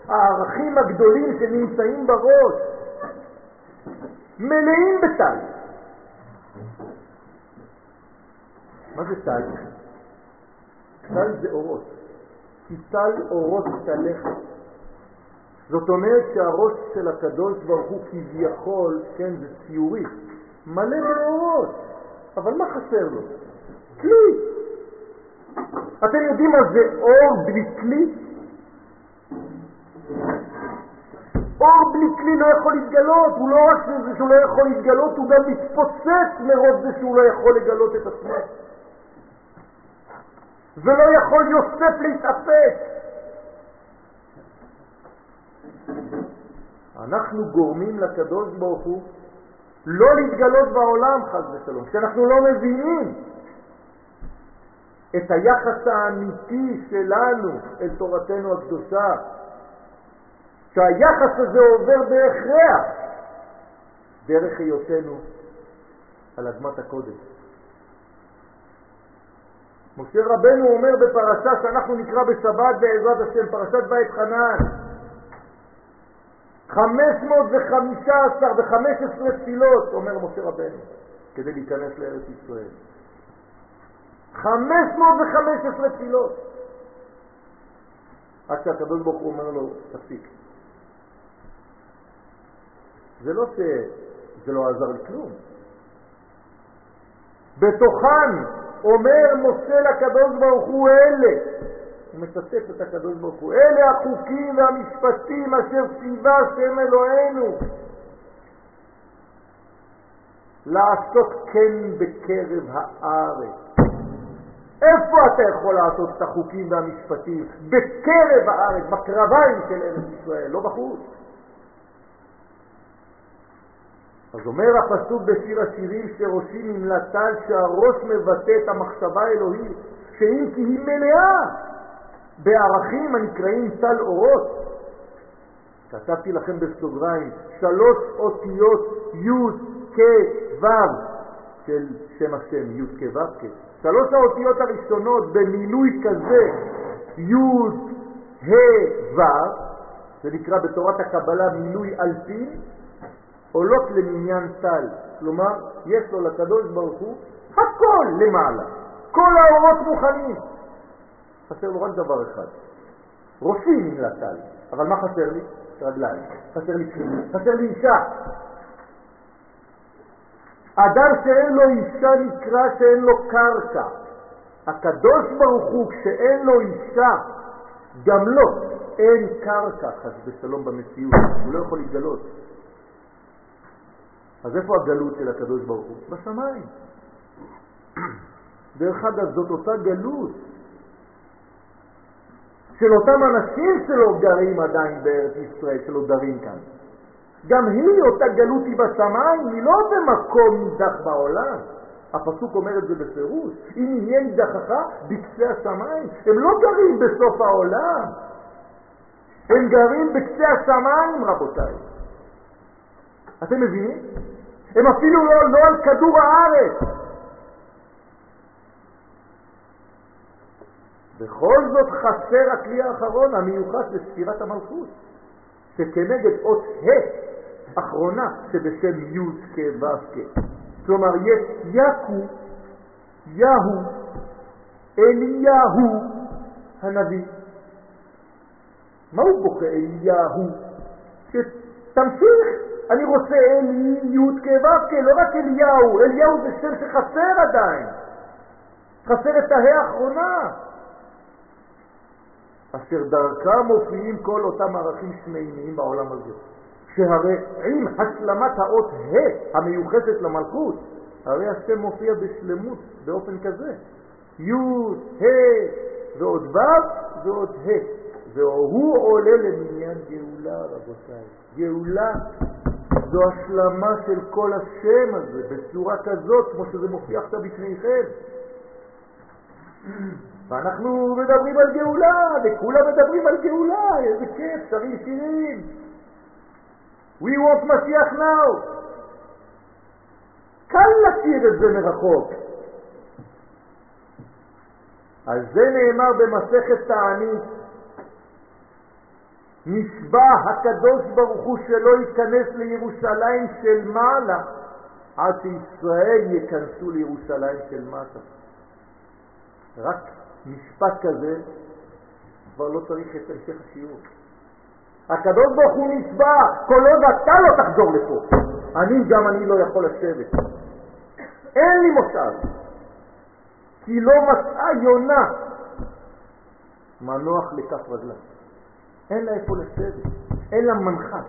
הערכים הגדולים שנמצאים בראש, מלאים בטל. מה זה טל? טל זה אורות. כי טל אורות תלכת. זאת אומרת שהראש של הקדוש ברוך הוא כביכול, כן, זה ציורי, מלא באורות, אבל מה חסר לו? כלי. אתם יודעים מה זה אור בלי כלי? אור בלי כלי לא יכול להתגלות, הוא לא רק שהוא לא יכול להתגלות, הוא גם מתפוצץ מרוב זה שהוא לא יכול לגלות את עצמו. ולא יכול יוסף להתאפק. אנחנו גורמים לקדוש ברוך הוא לא להתגלות בעולם, חס ושלום, כשאנחנו לא מבינים את היחס האמיתי שלנו אל תורתנו הקדושה, שהיחס הזה עובר בהכרח דרך היותנו על אדמת הקודש. משה רבנו אומר בפרשה שאנחנו נקרא בשבת בעזרת השם, פרשת בית חנן, 515 ו-15 תפילות, אומר משה רבנו, כדי להיכנס לארץ ישראל. 515 תפילות. עד שהקדוש ברוך הוא אומר לו, תפסיק. זה לא שזה לא עזר לי כלום. בתוכן אומר משה לקדוש ברוך הוא אלה, הוא מצטט את הקדוש ברוך הוא, אלה החוקים והמשפטים אשר ציווה השם אלוהינו לעשות כן בקרב הארץ. איפה אתה יכול לעשות את החוקים והמשפטים? בקרב הארץ, בקרביים של ארץ ישראל, לא בחוץ. אז אומר הפסוק בשיר השירים שראשי נמלטל שהראש מבטא את המחשבה האלוהית, שאם כי היא מלאה בערכים הנקראים טל אורות. כתבתי לכם בסוגריים שלוש אותיות י' כ' ו' של שם השם י' כ' ו'. שלוש האותיות הראשונות במילוי כזה י' ה' ו', זה נקרא בתורת הקבלה מילוי אלפין, עולות למניין טל, כלומר יש לו לקדוש ברוך הוא הכל למעלה, כל האורות מוכנים. חסר לו רק דבר אחד, ראשי נמלא טל, אבל מה חסר לי? רגליים, חסר לי כלים, חסר לי אישה. אדם שאין לו אישה נקרא שאין לו קרקע. הקדוש ברוך הוא כשאין לו אישה, גם לו אין קרקע, חס ושלום במציאות, הוא לא יכול להתגלות. אז איפה הגלות של הקדוש ברוך הוא? בשמיים. דרך אגב, זאת אותה גלות של אותם אנשים שלא גרים עדיין בארץ ישראל, שלא דרים כאן. גם היא, אותה גלות היא בשמיים, היא לא במקום נידח בעולם. הפסוק אומר את זה בפירוש. אם יהיה נידחך בקצה השמיים, הם לא גרים בסוף העולם. הם גרים בקצה השמיים, רבותיי. אתם מבינים? הם אפילו לא, לא על כדור הארץ. בכל זאת חסר הכלי האחרון המיוחס לספירת המלכות, שכנגד אות ה' אחרונה שבשם י' כו' כ'. כלומר יש יקו, יהו, אליהו הנביא. מה הוא בוכה אליהו? שתמשיך, אני רוצה אלי י' כו' לא רק אליהו, אליהו זה שם שחסר עדיין. חסר את ההא האחרונה. אשר דרכם מופיעים כל אותם ערכים שמימיים בעולם הזה. שהרי עם השלמת האות ה' המיוחסת למלכות, הרי השם מופיע בשלמות באופן כזה. י', ה' ועוד ו' ועוד ה'. והוא עולה למניין גאולה, רבותיי. גאולה זו השלמה של כל השם הזה, בצורה כזאת, כמו שזה מופיע עכשיו בפניכם. ואנחנו מדברים על גאולה, וכולם מדברים על גאולה, איזה כיף, שרים שירים. We want משיח now. קל להכיר את זה מרחוק. על זה נאמר במסכת תענית, נשבע הקדוש ברוך הוא שלא ייכנס לירושלים של מעלה עד שישראל ייכנסו לירושלים של מטה. רק משפט כזה כבר לא צריך את המשך השיעור. הקדוש ברוך הוא נשבע, כל עוד אתה לא תחזור לפה, אני גם אני לא יכול לשבת. אין לי מושב, כי לא מצאה יונה מנוח לכף רגלה. אין לה איפה לשבת, אין לה מנחת.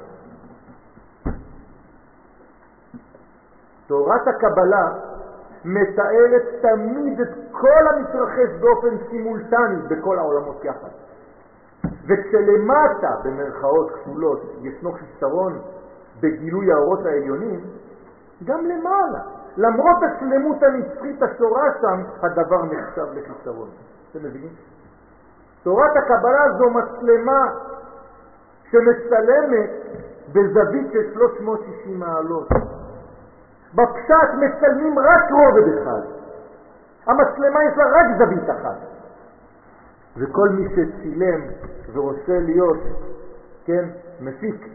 תורת הקבלה מתארת תמיד את כל המתרחש באופן סימולטני בכל העולמות יחד. וכשלמטה, במרכאות כפולות, ישנו חיסרון בגילוי האורות העליונים, גם למעלה, למרות השלמות הנצחית השורה שם, הדבר נחשב לחיסרון. אתם מבינים? תורת הקבלה זו מצלמה שמצלמת בזווית של 360 מעלות. בפשט מצלמים רק רובד אחד. המצלמה יש לה רק זווית אחת. וכל מי שצילם ורוצה להיות, כן, מפיק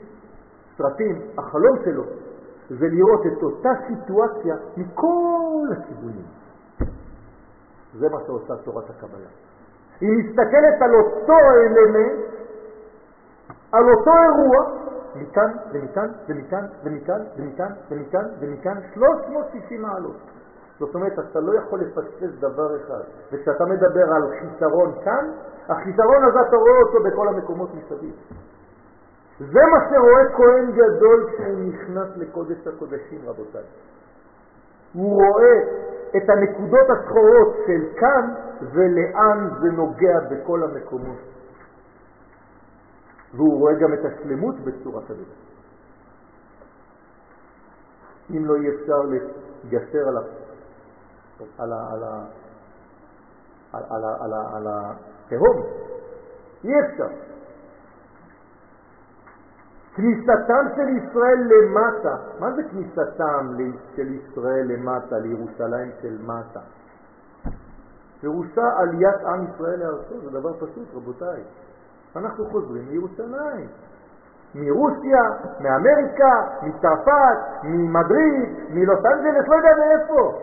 סרטים, החלום שלו זה לראות את אותה סיטואציה מכל הכיוונים. זה מה שעושה תורת הקבלה. היא מסתכלת על אותו אלמנט, על אותו אירוע, מכאן ומכאן ומכאן ומכאן ומכאן ומכאן ומכאן 360 מעלות. זאת אומרת, אתה לא יכול לפספס דבר אחד. וכשאתה מדבר על חיסרון כאן, החיסרון הזה אתה רואה אותו בכל המקומות מסביב. זה מה שרואה כהן גדול כשהוא נכנס לקודש הקודשים, רבותיי. הוא רואה את הנקודות השחורות של כאן ולאן זה נוגע בכל המקומות. והוא רואה גם את השלמות בצורה כזאת. אם לא יהיה אפשר לגשר על, על, על, על, על, על התהום, אי אפשר. כניסתם של ישראל למטה, מה זה כניסתם של ישראל למטה, לירושלים של מטה? פירושה עליית עם ישראל לארצו, זה דבר פשוט, רבותיי. אנחנו חוזרים לירושלים. מרוסיה, מאמריקה, מצרפת, ממדריד, מלוס אנג'לס, לא יודע מאיפה.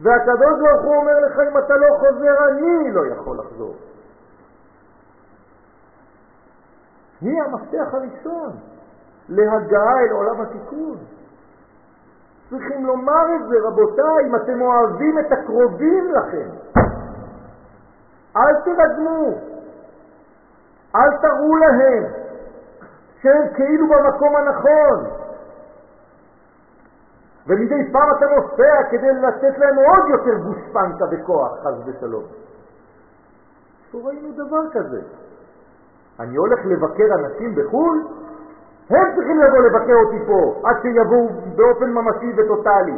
והקדוש ברוך הוא אומר לך, אם אתה לא חוזר, אני לא יכול לחזור. היא המפתח הראשון להגעה אל עולם התיקון. צריכים לומר את זה, רבותיי, אם אתם אוהבים את הקרובים לכם. אל תרגמו, אל תראו להם שהם כאילו במקום הנכון. ומדי פעם אתה נוסע כדי לתת להם עוד יותר גושפנקה וכוח, חס ושלום. לא ראינו דבר כזה. אני הולך לבקר אנשים בחו"ל, הם צריכים לבוא לבקר אותי פה, עד שיבואו באופן ממשי וטוטלי.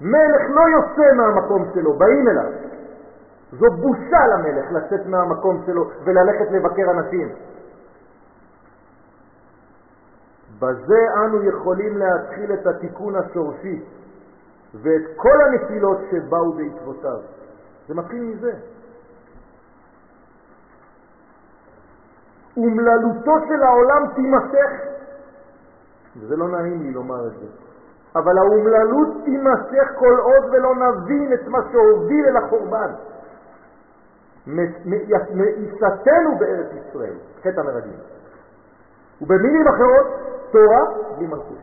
מלך לא יוצא מהמקום שלו, באים אליו. זו בושה למלך לצאת מהמקום שלו וללכת לבקר אנשים. בזה אנו יכולים להתחיל את התיקון השורשי ואת כל הנפילות שבאו בעקבותיו. זה מתחיל מזה. אומללותו של העולם תימשך, וזה לא נעים לי לומר את זה, אבל האומללות תימשך כל עוד ולא נבין את מה שהוביל אל החורבן. מאיסתנו בארץ ישראל, חטא המרגלים. ובמילים אחרות, תורה בלי מלכות.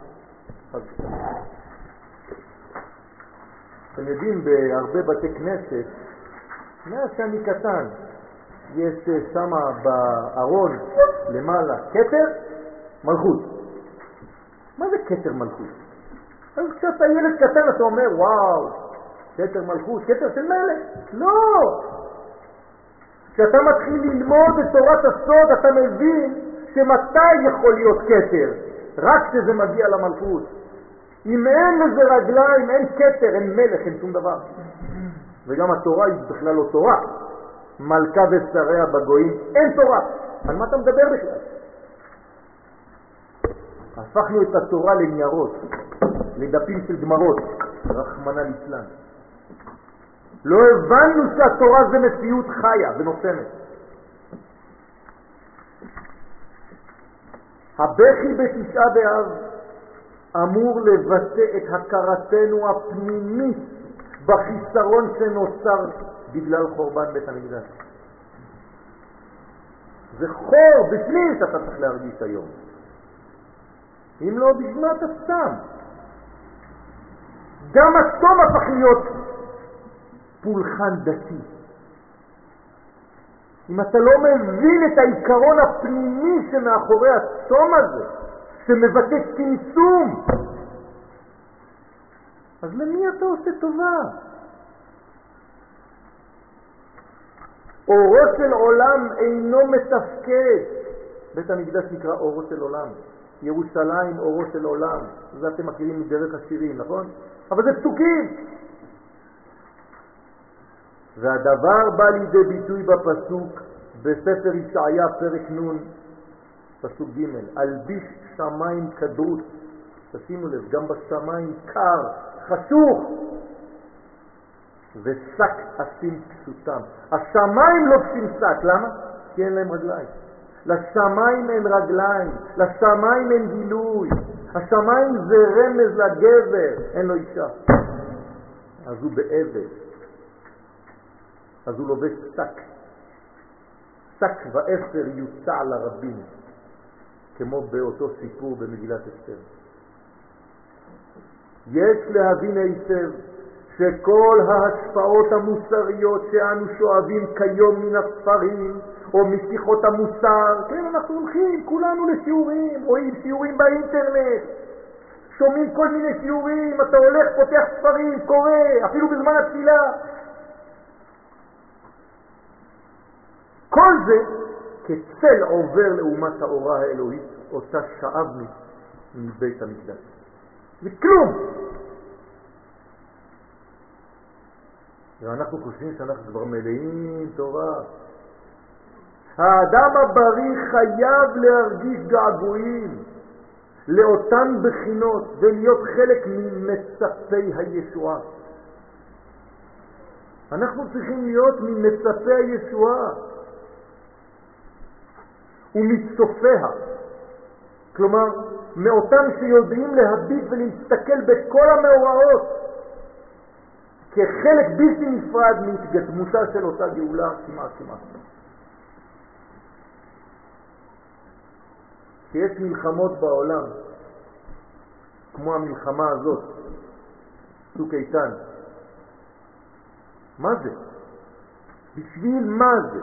אתם יודעים, בהרבה בתי כנסת מאז שאני קטן, יש אה, שם בארון למעלה כתר, מלכות. מה זה כתר מלכות? אז כשאתה ילד קטן אתה אומר, וואו, כתר מלכות, כתר של מלך. לא! כשאתה מתחיל ללמוד את תורת הסוד אתה מבין שמתי יכול להיות כתר? רק כשזה מגיע למלכות. אם אין לזה רגליים, אין כתר, אין מלך, אין שום דבר. וגם התורה היא בכלל לא תורה. מלכה ושריה בגויים, אין תורה. על מה אתה מדבר בכלל? הפכנו את התורה לניירות, לדפים של גמרות, רחמנא ליצלן. לא הבנו שהתורה זה מציאות חיה ונותנת. הבכי בתשעה באב אמור לבטא את הכרתנו הפנימית בחיסרון שנוצר בגלל חורבן בית המקדש. זה חור בפנים שאתה צריך להרגיש היום. אם לא, בשביל אתה סתם? גם הצום הפך להיות פולחן דתי. אם אתה לא מבין את העיקרון הפנימי שמאחורי הצום הזה, שמבטא צמצום, אז למי אתה עושה טובה? אורו של עולם אינו מתפקד. בית המקדש נקרא אורו של עולם. ירושלים אורו של עולם. זה אתם מכירים מדרך השירים, נכון? אבל זה פסוקים. והדבר בא לידי ביטוי בפסוק בספר ישעיה פרק נ' פסוק ג' אלביש שמיים כדרות, תשימו לב, גם בשמיים קר, חשוך, ושק אסים כסותם. השמיים לובשים שק, למה? כי אין להם רגליים. לשמיים אין רגליים, לשמיים אין גילוי. השמיים זה רמז לגבר, אין לו אישה. אז הוא בעבד. אז הוא לובש שק. שק ואפר יוצע לרבים, כמו באותו סיפור במגילת אסתר. יש להבין היטב שכל ההשפעות המוסריות שאנו שואבים כיום מן הספרים או משיחות המוסר, כן, אנחנו הולכים כולנו לשיעורים, רואים שיעורים באינטרנט, שומעים כל מיני שיעורים, אתה הולך, פותח ספרים, קורא, אפילו בזמן התפילה. כל זה כצל עובר לאומת האורה האלוהית, אותה שאבנו מבית המקדש. זה כלום. ואנחנו חושבים שאנחנו כבר מלאים תורה. האדם הבריא חייב להרגיש געגועים לאותן בחינות ולהיות חלק ממצפי הישועה. אנחנו צריכים להיות ממצפי הישועה ומצופיה. כלומר, מאותם שיודעים להביט ולהסתכל בכל המאורעות כחלק בלתי נפרד מהתגדמותה של אותה גאולה כמעט כמעט. שיש מלחמות בעולם, כמו המלחמה הזאת, צוק איתן. מה זה? בשביל מה זה?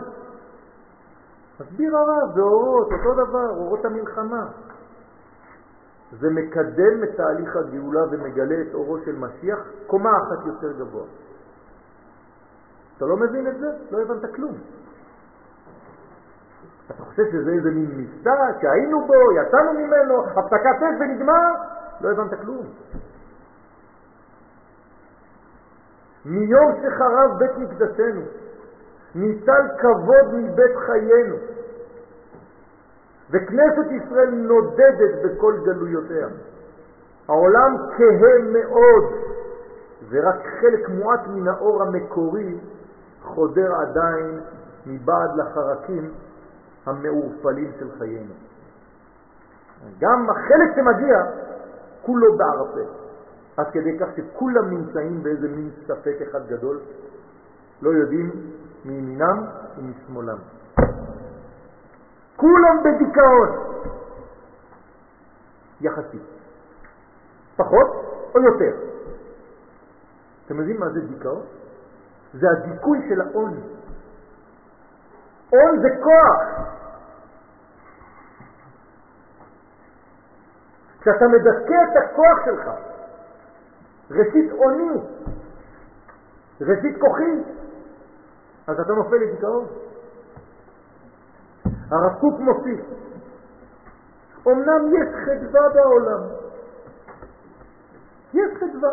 מסביר הרב, זה אורות, אותו דבר, אורות המלחמה. זה מקדם את תהליך הגאולה ומגלה את אורו של משיח קומה אחת יותר גבוה. אתה לא מבין את זה? לא הבנת כלום. אתה חושב שזה איזה מין מבצע שהיינו בו, יצאנו ממנו, הפסקת אש ונגמר? לא הבנת כלום. מיום שחרב בית מקדשנו, ניצל כבוד מבית חיינו. וכנסת ישראל נודדת בכל גלויותיה. העולם כהה מאוד, ורק חלק מועט מן האור המקורי חודר עדיין מבעד לחרקים המעורפלים של חיינו. גם החלק שמגיע, כולו בערפל. עד כדי כך שכולם נמצאים באיזה מין ספק אחד גדול, לא יודעים מימינם ומשמאלם. כולם בדיכאון. יחסית. פחות או יותר. אתם יודעים מה זה דיכאון? זה הדיכוי של העוני. עון זה כוח. כשאתה מדכא את הכוח שלך, ראשית עוני, ראשית כוחי, אז אתה נופל לדיכאון. הרב קוק מוסיף, אמנם יש חדווה בעולם, יש חדווה,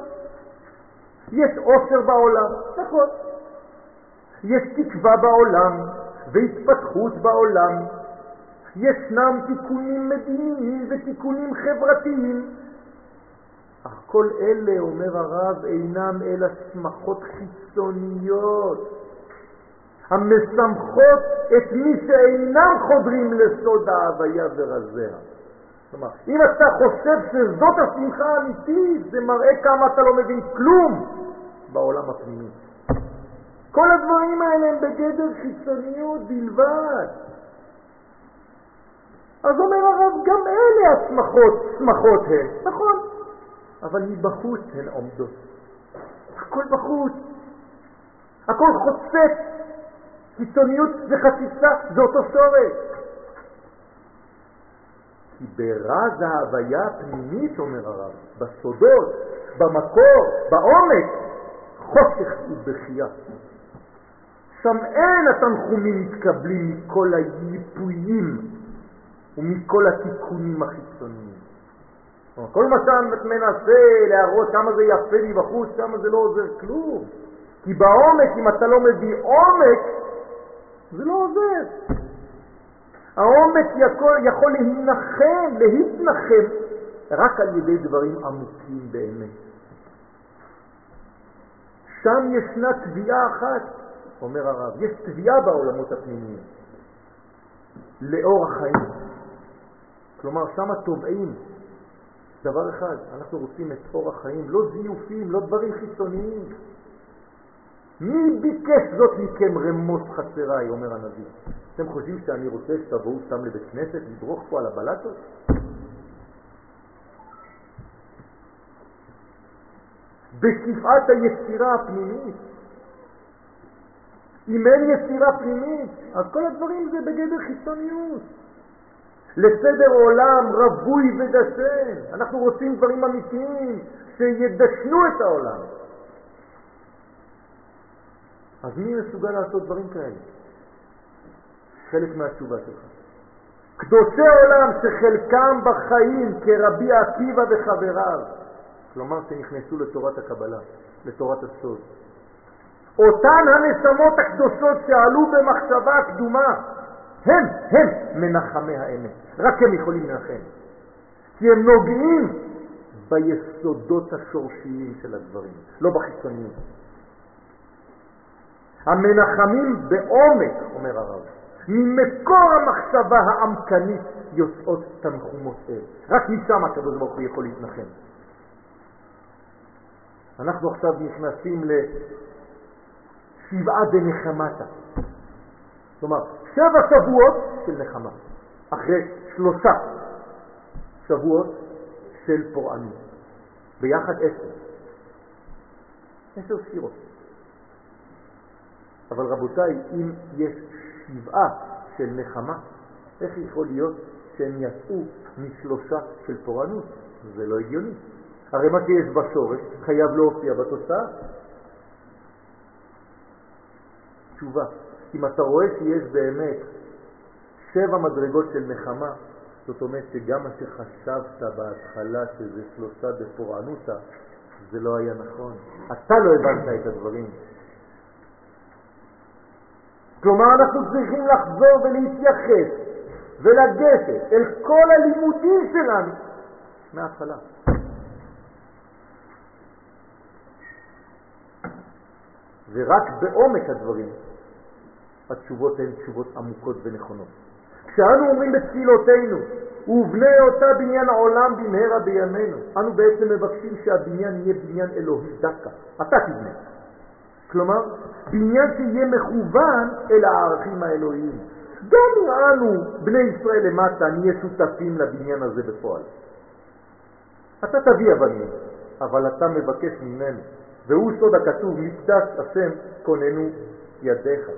יש עושר בעולם, נכון, יש תקווה בעולם והתפתחות בעולם, ישנם תיקונים מדיניים ותיקונים חברתיים. אך כל אלה, אומר הרב, אינם אלא שמחות חיצוניות, המשמחות את מי שאינם חודרים לסוד ההוויה ורזיה. כלומר, אם אתה חושב שזאת השמחה האמיתית, זה מראה כמה אתה לא מבין כלום בעולם הפנימי. כל הדברים האלה הם בגדר חיצוניות בלבד. אז אומר הרב, גם אלה השמחות, שמחות הן, נכון, אבל מבחוץ הן עומדות. הכל בחוץ, הכל חוצץ, חיצוניות וחציצה זה אותו שורש. כי ברז ההוויה הפנימית, אומר הרב, בסודות, במקור, בעומק, חושך ובכייה. שם אין התנחומים מתקבלים מכל היפויים ומכל התיקונים החיצוניים. כל מה שאתה מנסה להראות כמה זה יפה מבחוץ, כמה זה לא עוזר כלום. כי בעומק, אם אתה לא מביא עומק, זה לא עוזר. העומק יכול, יכול להנחם, להתנחם, רק על ידי דברים עמוקים באמת. שם ישנה תביעה אחת, אומר הרב, יש תביעה בעולמות הפנימיים, לאור החיים. כלומר, שם תובעים דבר אחד, אנחנו רוצים את אור החיים, לא זיופים, לא דברים חיצוניים. מי ביקש זאת מכם רמוס חסריי, אומר הנביא. אתם חושבים שאני רוצה שתבואו סתם לבית כנסת, לדרוך פה על הבלטות? בשפעת היצירה הפנימית. אם אין יצירה פנימית, אז כל הדברים זה בגדר חיצוניות. לסדר עולם רבוי ודשן. אנחנו רוצים דברים אמיתיים שידשנו את העולם. אז מי מסוגל לעשות דברים כאלה? חלק מהתשובה שלך. קדושי עולם שחלקם בחיים כרבי עקיבא וחבריו, כלומר שנכנסו לתורת הקבלה, לתורת הסוד. אותן הנשמות הקדושות שעלו במחשבה קדומה, הם, הם מנחמי האמת. רק הם יכולים לנחם. כי הם נוגעים ביסודות השורשיים של הדברים, לא בחיצוניים. המנחמים בעומק, אומר הרב, ממקור המחשבה העמקנית יוצאות תנחומות אל. רק משם הקדוש ברוך הוא יכול להתנחם. אנחנו עכשיו נכנסים לשבעה דנחמתה. כלומר, שבע שבועות של נחמה, אחרי שלושה שבועות של פורענות. ביחד עשר. עשר ספירות. אבל רבותיי, אם יש שבעה של נחמה, איך יכול להיות שהם יצאו משלושה של פורענות? זה לא הגיוני. הרי מה שיש בשורש חייב להופיע בתוצאה. תשובה, אם אתה רואה שיש באמת שבע מדרגות של נחמה, זאת אומרת שגם מה שחשבת בהתחלה שזה שלושה בפורענותה, זה לא היה נכון. אתה לא הבנת את הדברים. כלומר, אנחנו צריכים לחזור ולהתייחס ולגשת אל כל הלימודים שלנו מההתחלה. ורק בעומק הדברים התשובות הן תשובות עמוקות ונכונות. כשאנו אומרים בתפילותינו, ובנה אותה בניין העולם במהרה בימינו, אנו בעצם מבקשים שהבניין יהיה בניין אלוהי דקה. אתה תבנה. כלומר, בניין שיהיה מכוון אל הערכים האלוהיים. גם אנו, בני ישראל למטה, נהיה שותפים לבניין הזה בפועל. אתה תביא אבנים, אבל אתה מבקש ממנו, והוא סוד הכתוב, מקדש השם כוננו ידיך.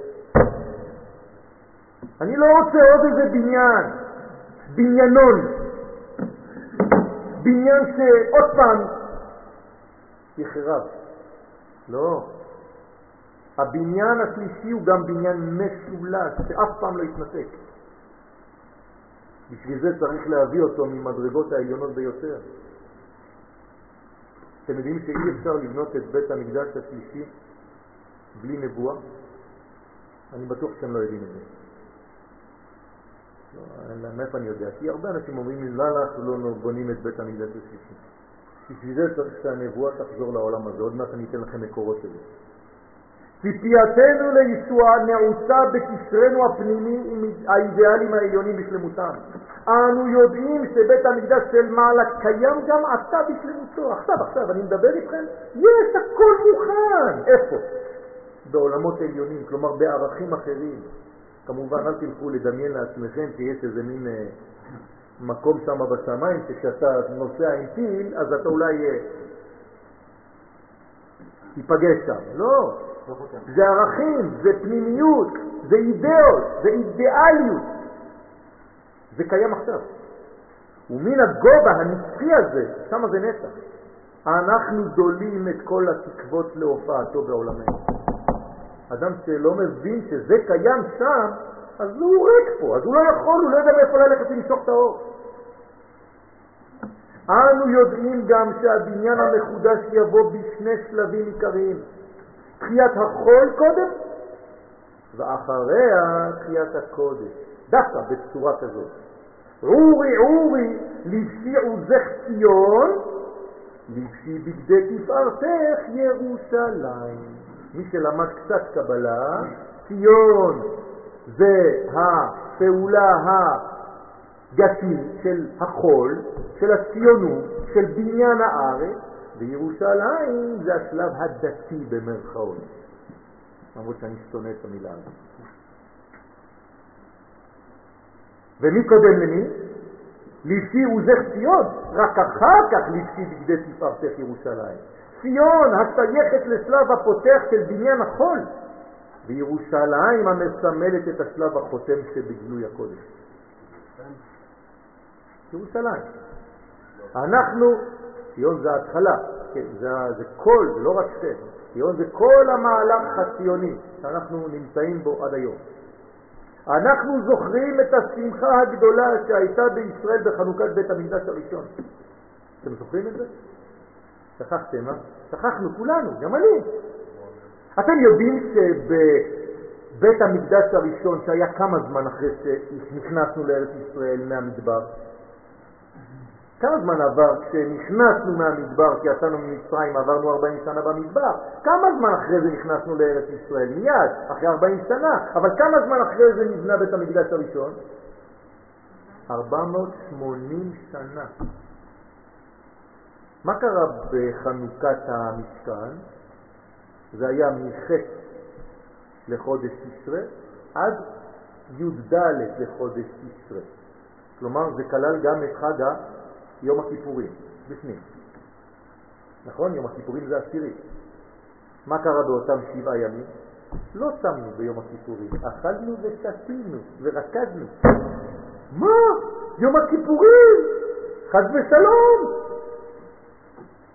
אני לא רוצה עוד איזה בניין, בניינון, בניין שעוד פעם יחרב. לא. הבניין השלישי הוא גם בניין משולש, שאף פעם לא יתנתק. בשביל זה צריך להביא אותו ממדרגות העליונות ביותר. אתם יודעים שאי אפשר לבנות את בית המקדש השלישי בלי נבואה? אני בטוח שאתם לא יודעים את זה. לא, מאיפה אני יודע? כי הרבה אנשים אומרים לי, למה אנחנו לא בונים את בית המקדש השלישי? בשביל זה צריך שהנבואה תחזור לעולם הזה, עוד מעט אני אתן לכם מקורות של זה. ציפייתנו לישוע נעוצה בקשרנו הפנימי עם האידיאלים העליונים בשלמותם. אנו יודעים שבית המקדש של מעלה קיים גם עתה בשלמותו. עכשיו, עכשיו, אני מדבר איתכם, יש, הכל מוכן. איפה? בעולמות עליונים, כלומר בערכים אחרים. כמובן, אל תלכו לדמיין לעצמכם שיש איזה מין אה, מקום שם בשמיים, שכשאתה נוסע עם טיל, אז אתה אולי אה, תיפגש שם. לא, זה ערכים, זה פנימיות, זה אידאות, זה אידיאליות. זה קיים עכשיו. ומן הגובה הנצחי הזה, שם זה נצח. אנחנו דולים את כל התקוות להופעתו בעולמנו. אדם שלא מבין שזה קיים שם, אז הוא ריק פה, אז הוא לא יכול, הוא לא יודע מאיפה ללכת למשוך את האור. אנו יודעים גם שהבניין המחודש יבוא בשני שלבים עיקריים. תחיית החול קודם, ואחריה תחיית הקודש, דווקא בצורה כזאת. עורי עורי לבשי עוזך ציון, לבשי בגדי תפארתך ירושלים. מי שלמד קצת קבלה, ציון זה הפעולה הגשמית של החול, של הציונות, של בניין הארץ, וירושלים זה השלב הדתי במרכאות, למרות שאני שונא את המילה הזאת. ומי קודם למי? לבשי עוזך ציון, רק אחר כך לבשי בגדי תפארתך ירושלים. ציון השייכת לשלב הפותח של בניין החול, וירושלים המסמלת את השלב החותם שבגלוי הקודש. ירושלים. אנחנו ציון זה ההתחלה, כן, זה, זה כל, זה לא רק שם, ציון זה כל המהלך הציוני שאנחנו נמצאים בו עד היום. אנחנו זוכרים את השמחה הגדולה שהייתה בישראל בחנוכת בית המקדש הראשון. אתם זוכרים את זה? שכחתם, אה? שכחנו כולנו, גם אני. אתם יודעים שבבית המקדש הראשון, שהיה כמה זמן אחרי שנכנסנו לארץ ישראל מהמדבר, כמה זמן עבר כשנכנסנו מהמדבר, כי יצאנו ממצרים, עברנו 40 שנה במדבר? כמה זמן אחרי זה נכנסנו לארץ ישראל? מיד, אחרי 40 שנה. אבל כמה זמן אחרי זה נבנה בית המקדש הראשון? 480 שנה. מה קרה בחנוכת המשכן? זה היה מח' לחודש תשרה עד י"ד לחודש תשרה. כלומר, זה כלל גם את חג יום הכיפורים, בפנים. נכון? יום הכיפורים זה עשירי. מה קרה באותם שבעה ימים? לא שמנו ביום הכיפורים, אכלנו ושתינו ורקדנו. מה? יום הכיפורים! חד ושלום!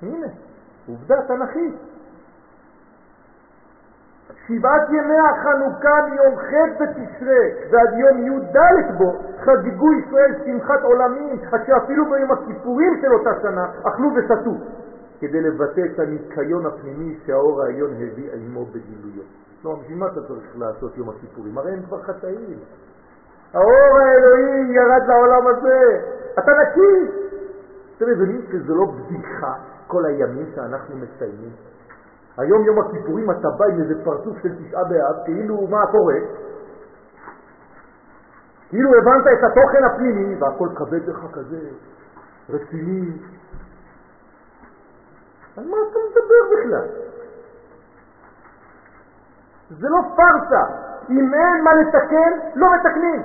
הנה, עובדה תנכית. שבעת ימי החנוכה מיום ח' בתשרה ועד יום י"ד בו חגגו ישראל שמחת עולמים עד שאפילו ביום הכיפורים של אותה שנה אכלו ושתו כדי לבטא את הניקיון הפנימי שהאור העליון הביא עמו בגילויו. לא, בשביל מה אתה צריך לעשות יום הכיפורים? הרי הם כבר חטאים. האור האלוהי ירד לעולם הזה, אתה נקי. אתם מבינים שזה לא בדיחה כל הימים שאנחנו מציינים? היום יום הכיפורים אתה בא עם איזה פרצוף של תשעה באב, כאילו מה קורה? כאילו הבנת את התוכן הפנימי והכל כבד לך כזה, רציני. על מה אתה מדבר בכלל? זה לא פרסה. אם אין מה לתקן, לא מתקנים.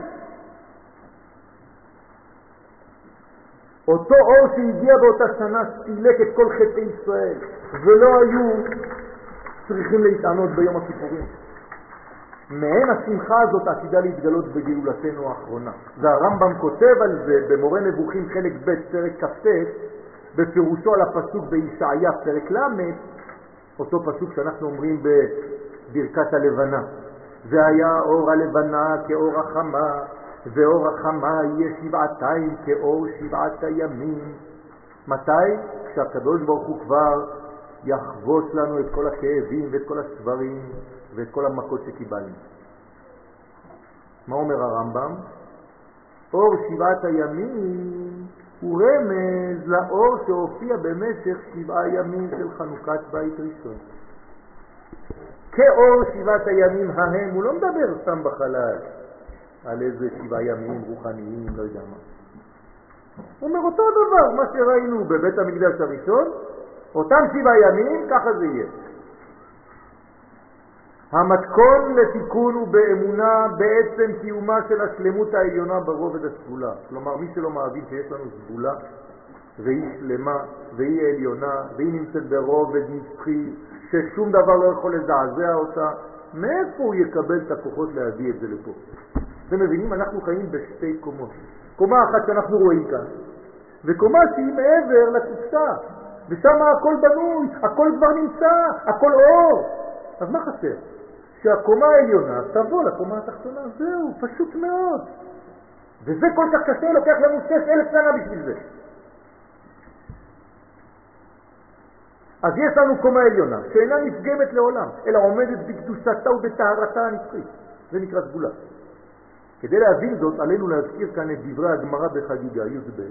אותו אור שהגיע באותה שנה סילק את כל חטאי ישראל, ולא היו צריכים להתענות ביום הכיפורים. מעין השמחה הזאת עתידה להתגלות בגאולתנו האחרונה. והרמב"ם כותב על זה במורה נבוכים חלק ב' פרק כ"ט בפירושו על הפסוק בישעיה פרק ל', אותו פסוק שאנחנו אומרים בברכת הלבנה. והיה אור הלבנה כאור החמה, ואור החמה יהיה שבעתיים כאור שבעת הימים. מתי? כשהקדוש ברוך הוא כבר יחבוש לנו את כל הכאבים ואת כל הסברים ואת כל המכות שקיבלנו. מה אומר הרמב"ם? אור שבעת הימים הוא רמז לאור שהופיע במשך שבעה ימים של חנוכת בית ראשון. כאור שבעת הימים ההם, הוא לא מדבר סתם בחלל על איזה שבעה ימים רוחניים, לא יודע מה. הוא אומר אותו דבר, מה שראינו בבית המקדש הראשון, אותם שבעה ימים, ככה זה יהיה. המתכון לתיקון הוא באמונה בעצם קיומה של השלמות העליונה ברובד הסגולה. כלומר, מי שלא מאמין שיש לנו סגולה, והיא שלמה, והיא עליונה, והיא נמצאת ברובד נצחי, ששום דבר לא יכול לזעזע אותה, מאיפה הוא יקבל את הכוחות להביא את זה לפה? אתם מבינים? אנחנו חיים בשתי קומות. קומה אחת שאנחנו רואים כאן, וקומה שהיא מעבר לקופסה, ושם הכל בנוי, הכל כבר נמצא, הכל אור. אז מה חסר? שהקומה העליונה תבוא לקומה התחתונה, זהו, פשוט מאוד. וזה כל כך קשה, לוקח לנו שש אלף שנה בשביל זה. אז יש לנו קומה עליונה, שאינה נפגמת לעולם, אלא עומדת בקדושתה ובטהרתה הנצחית. זה נקרא סגולה. כדי להבין זאת, עלינו להזכיר כאן את דברי הגמרא בחגיגה י"ב,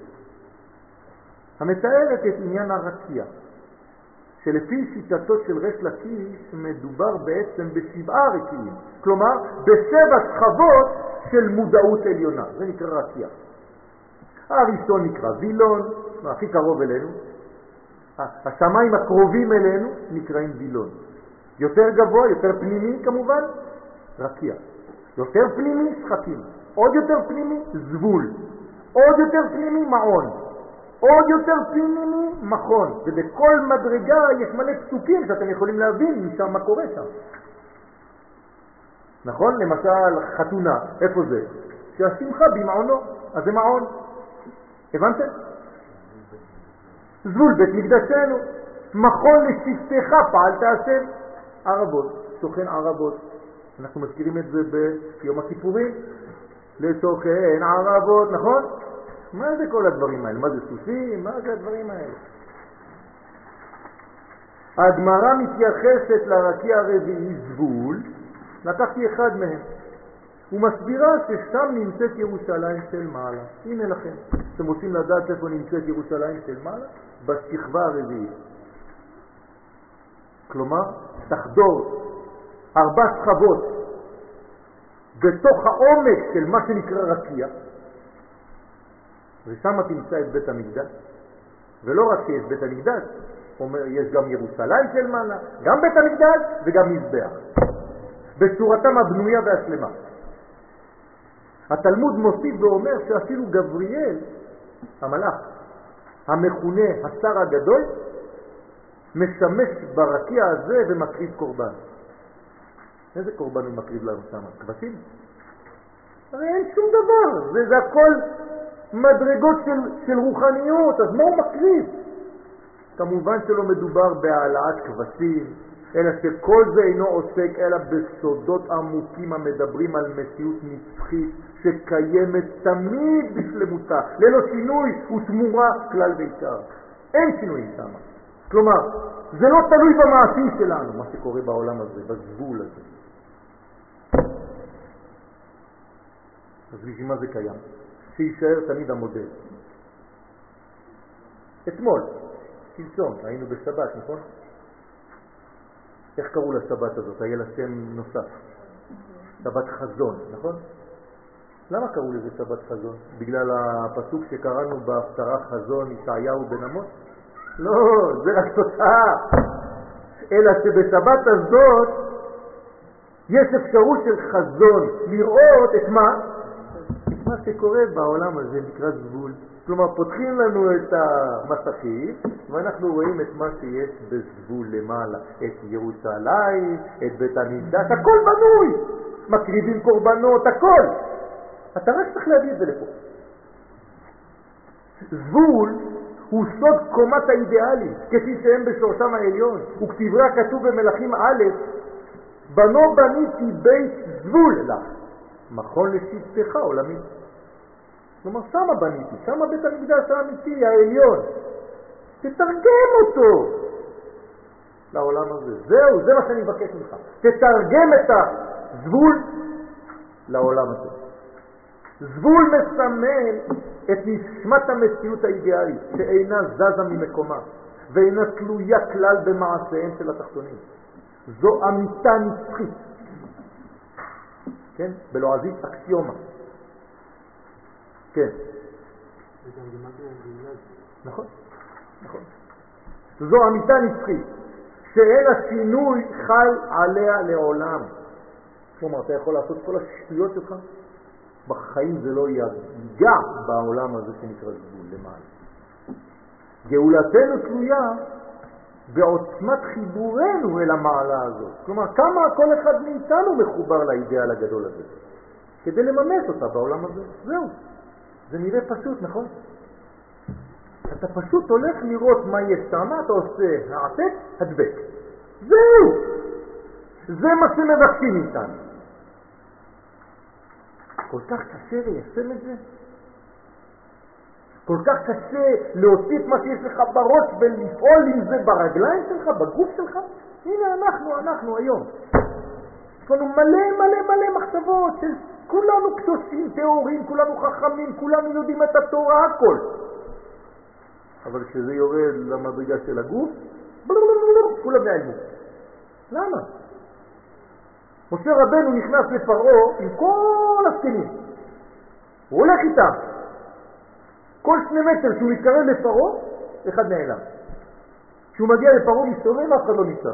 המתארת את עניין הרקיע, שלפי שיטתו של רש לקיש מדובר בעצם בשבעה רקיעים, כלומר בשבע שכבות של מודעות עליונה, זה נקרא רקיע. הראשון נקרא וילון, הכי קרוב אלינו, השמיים הקרובים אלינו נקראים וילון. יותר גבוה, יותר פנימי כמובן, רקיע. יותר פנימי, שחקים. עוד יותר פנימי, זבול. עוד יותר פנימי, מעון. עוד יותר פנימי, מכון. ובכל מדרגה יש מלא פסוקים שאתם יכולים להבין משם מה קורה שם. נכון? למשל, חתונה, איפה זה? שהשמחה במעונו, אז זה מעון. הבנתם? זבול בית מקדשנו, מכון לשבטך פעלת השם, ערבות, שוכן ערבות. אנחנו מזכירים את זה ביום הכיפורים, לשוכן ערבות, נכון? מה זה כל הדברים האלה? מה זה סוסים? מה זה הדברים האלה? הגמרא מתייחסת לרקיע הרביעי זבול, לקחתי אחד מהם, ומסבירה ששם נמצאת ירושלים של מעלה. הנה לכם. אתם רוצים לדעת איפה נמצאת ירושלים של מעלה? בשכבה הרביעית. כלומר, תחדור ארבע שכבות בתוך העומק של מה שנקרא רקיע, ושם תמצא את בית המקדש. ולא רק שיש בית המקדש, אומר, יש גם ירושלים של מעלה, גם בית המקדש וגם מזבח, בצורתם הבנויה והשלמה. התלמוד מוסיף ואומר שאפילו גבריאל, המלאך, המכונה השר הגדול, משמש ברקיע הזה ומקריב קורבן. איזה קורבן הוא מקריב לנו שם? כבשים? הרי אין שום דבר, זה, זה הכל מדרגות של, של רוחניות, אז מה הוא מקריב? כמובן שלא מדובר בהעלאת כבשים, אלא שכל זה אינו עוסק אלא בסודות עמוקים המדברים על מציאות נצחית שקיימת תמיד בשלמותה, ללא שינוי ותמורה כלל ועיקר. אין שינויים שם. כלומר, זה לא תלוי במעשים שלנו, מה שקורה בעולם הזה, בגבול הזה. אז בשביל מה זה קיים? שיישאר תמיד המודל. אתמול, שלשום, היינו בשבת, נכון? איך קראו לשבת הזאת? היה לה שם נוסף. שבת חזון, נכון? למה קראו לזה שבת חזון? בגלל הפסוק שקראנו בהפטרה חזון ישעיהו בן עמוס? לא, זה רק תוצאה. אלא שבשבת הזאת יש אפשרות של חזון, לראות את מה? שקורה בעולם הזה נקרא זבול. כלומר, פותחים לנו את המסכים ואנחנו רואים את מה שיש בזבול למעלה, את ירושלים, את בית המקדש, הכל בנוי, מקריבים קורבנות, הכל. אתה רק צריך להביא את זה לפה. זבול הוא סוד קומת האידיאלים, כפי שהם בשורשם העליון, וכתברי הכתוב במלאכים א', בנו בניתי בית זבול לך, מכון לשבטך עולמי. כלומר, שמה בניתי, שמה בית המקדש האמיתי, העליון. תתרגם אותו לעולם הזה. זהו, זה מה שאני מבקש ממך. תתרגם את הזבול לעולם הזה. זבול מסמל את נשמת המציאות האידיאלית, שאינה זזה ממקומה ואינה תלויה כלל במעשיהם של התחתונים. זו אמיתה נצחית, כן? בלועזית אקסיומה. כן. נכון, נכון. זו אמיתה נצחית, שאין השינוי חל עליה לעולם. כלומר, אתה יכול לעשות כל השטויות שלך, בחיים זה לא ייגע בעולם הזה שנקרא גבול למעלה. גאולתנו תלויה בעוצמת חיבורנו אל המעלה הזאת. כלומר, כמה כל אחד מאיתנו מחובר לאידאל הגדול הזה, כדי לממש אותה בעולם הזה. זהו. זה נראה פשוט, נכון? אתה פשוט הולך לראות מה יש שם, אתה עושה העתק, הדבק. זהו! זה מה שמבקשים מאיתנו. כל כך קשה ליישם את זה? כל כך קשה להוציא את מה שיש לך בראש ולפעול עם זה ברגליים שלך, בגוף שלך? הנה אנחנו, אנחנו היום. יש לנו מלא מלא מלא מחשבות של כולנו קדושים, טהורים, כולנו חכמים, כולנו יודעים את התורה, הכל. אבל כשזה יורד למדרגה של הגוף, כולם נעלמו. למה? משה רבנו נכנס לפרעה עם כל הזקנים. הוא הולך איתם. כל שני מטר שהוא מתקרב לפרעה, אחד נעלם. כשהוא מגיע לפרעה מסתובב, אף אחד לא נמצא.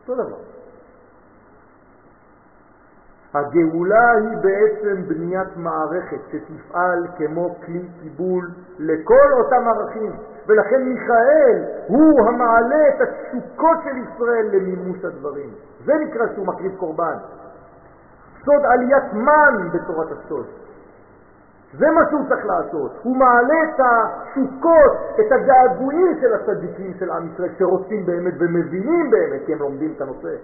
אותו דבר. הגאולה היא בעצם בניית מערכת שתפעל כמו כלי קיבול לכל אותם ערכים, ולכן מיכאל הוא המעלה את התשוקות של ישראל למימוש הדברים. זה נקרא שהוא מקריב קורבן. סוד עליית מן בתורת הסוד. זה מה שהוא צריך לעשות. הוא מעלה את התשוקות, את הגעגועים של הצדיקים של עם ישראל, שרוצים באמת ומבינים באמת, כי הם לומדים את הנושא.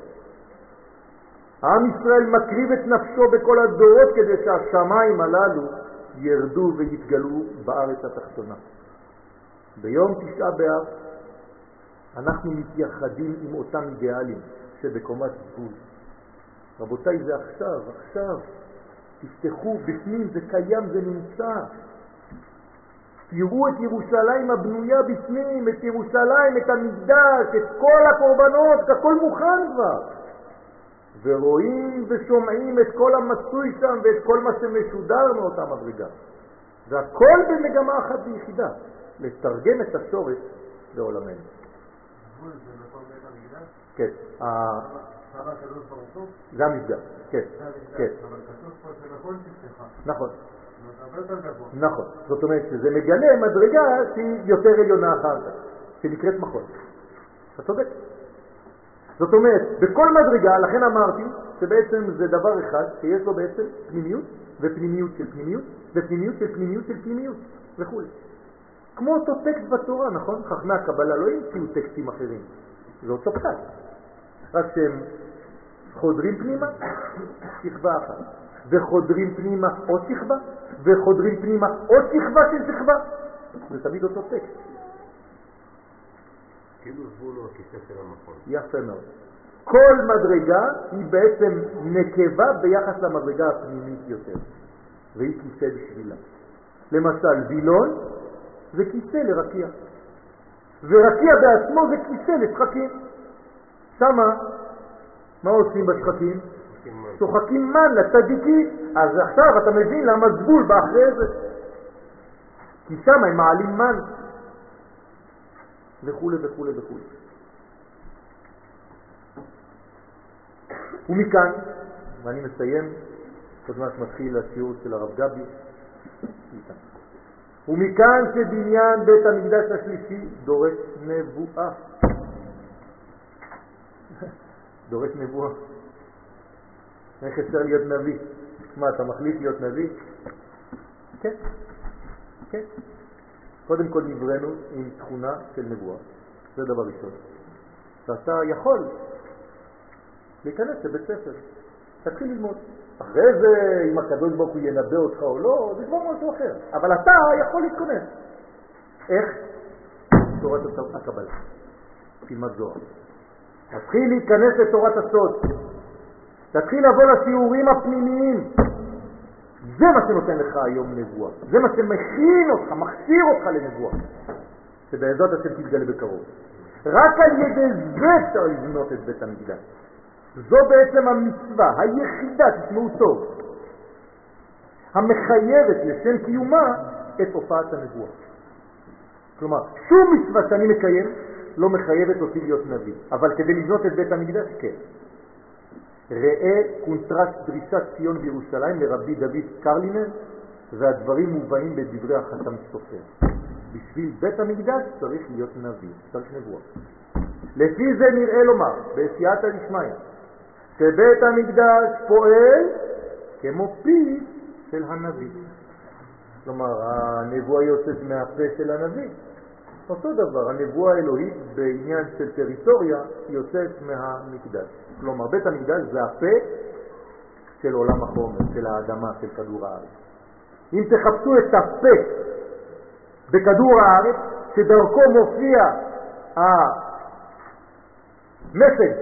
עם ישראל מקריב את נפשו בכל הדורות כדי שהשמיים הללו ירדו ויתגלו בארץ התחתונה. ביום תשעה באב אנחנו מתייחדים עם אותם אידיאלים שבקומת גבול. רבותיי, זה עכשיו, עכשיו. תפתחו בפנים, זה קיים, זה נמצא. תראו את ירושלים הבנויה בפנים, את ירושלים, את המקדש, את כל הקורבנות, הכל מוכן כבר. ורואים ושומעים את כל המצוי שם ואת כל מה שמשודר מאותה מדרגה. והכל במגמה אחת ויחידה, לתרגם את השורש לעולמנו. כן. זה המפגש, כן, כן. נכון. נכון. זאת אומרת שזה מגלה מדרגה שהיא יותר עליונה אחר כך, שנקראת מחול. אתה צודק. זאת אומרת, בכל מדרגה, לכן אמרתי שבעצם זה דבר אחד שיש לו בעצם פנימיות ופנימיות של פנימיות ופנימיות של פנימיות של פנימיות וכו'. כמו אותו טקסט בתורה, נכון? חכמי הקבלה לא המציאו טקסטים אחרים, זה אותו פסק. רק שהם חודרים פנימה, שכבה אחת, וחודרים פנימה עוד שכבה, וחודרים פנימה עוד שכבה של שכבה. זה תמיד אותו טקסט. כאילו זבול הוא הכיסא של המכון. יפה מאוד. כל מדרגה היא בעצם נקבה ביחס למדרגה הפנימית יותר, והיא כיסא בשבילה. למשל, וילון זה כיסא לרקיע, ורקיע בעצמו זה כיסא לשחקים. שמה, מה עושים בשחקים? שוחקים מן לצדיקים. אז עכשיו אתה מבין למה זבול בא אחרי זה. כי שם הם מעלים מן. וכו' וכו' וכו'. ומכאן, ואני מסיים, עוד מעט מתחיל השיעור של הרב גבי, ומכאן שבניין בית המקדש השלישי דורש נבואה. דורש נבואה. איך אפשר להיות נביא? מה, אתה מחליט להיות נביא? כן, כן. קודם כל נבראנו עם תכונה של נבואה, זה דבר ראשון. ואתה יכול להיכנס לבית ספר, תתחיל ללמוד. אחרי זה, אם הקדוש ברוך הוא ינבא אותך או לא, זה כבר משהו אחר. אבל אתה יכול להתכונן. איך? תורת הקבלה. תלמד זוהר. תתחיל להיכנס לתורת הסוד. תתחיל לבוא לשיעורים הפנימיים. זה מה שנותן לך היום נבואה. זה מה שמכין אותך, מכשיר אותך לנבואה. שבעזרת השם תתגלה בקרוב. רק על ידי זה אפשר לבנות את בית המקדש. זו בעצם המצווה היחידה, תשמעו טוב, המחייבת לשם קיומה את הופעת הנבואה. כלומר, שום מצווה שאני מקיים לא מחייבת אותי להיות נביא, אבל כדי לבנות את בית המקדש, כן. ראה קונטרס דרישת ציון בירושלים לרבי דוד קרלינר, והדברים מובאים בדברי החתם סופר. בשביל בית המקדש צריך להיות נביא, צריך נבואה. לפי זה נראה לומר, בסייעתא דשמיא, שבית המקדש פועל כמו פי של הנביא. כלומר, הנבואה יוצאת מהפה של הנביא. אותו דבר, הנבואה האלוהית בעניין של טריטוריה יוצאת מהמקדש. כלומר, בית המקדש זה הפה של עולם החומר, של האדמה, של כדור הארץ. אם תחפשו את הפה בכדור הארץ, שדרכו מופיע המסג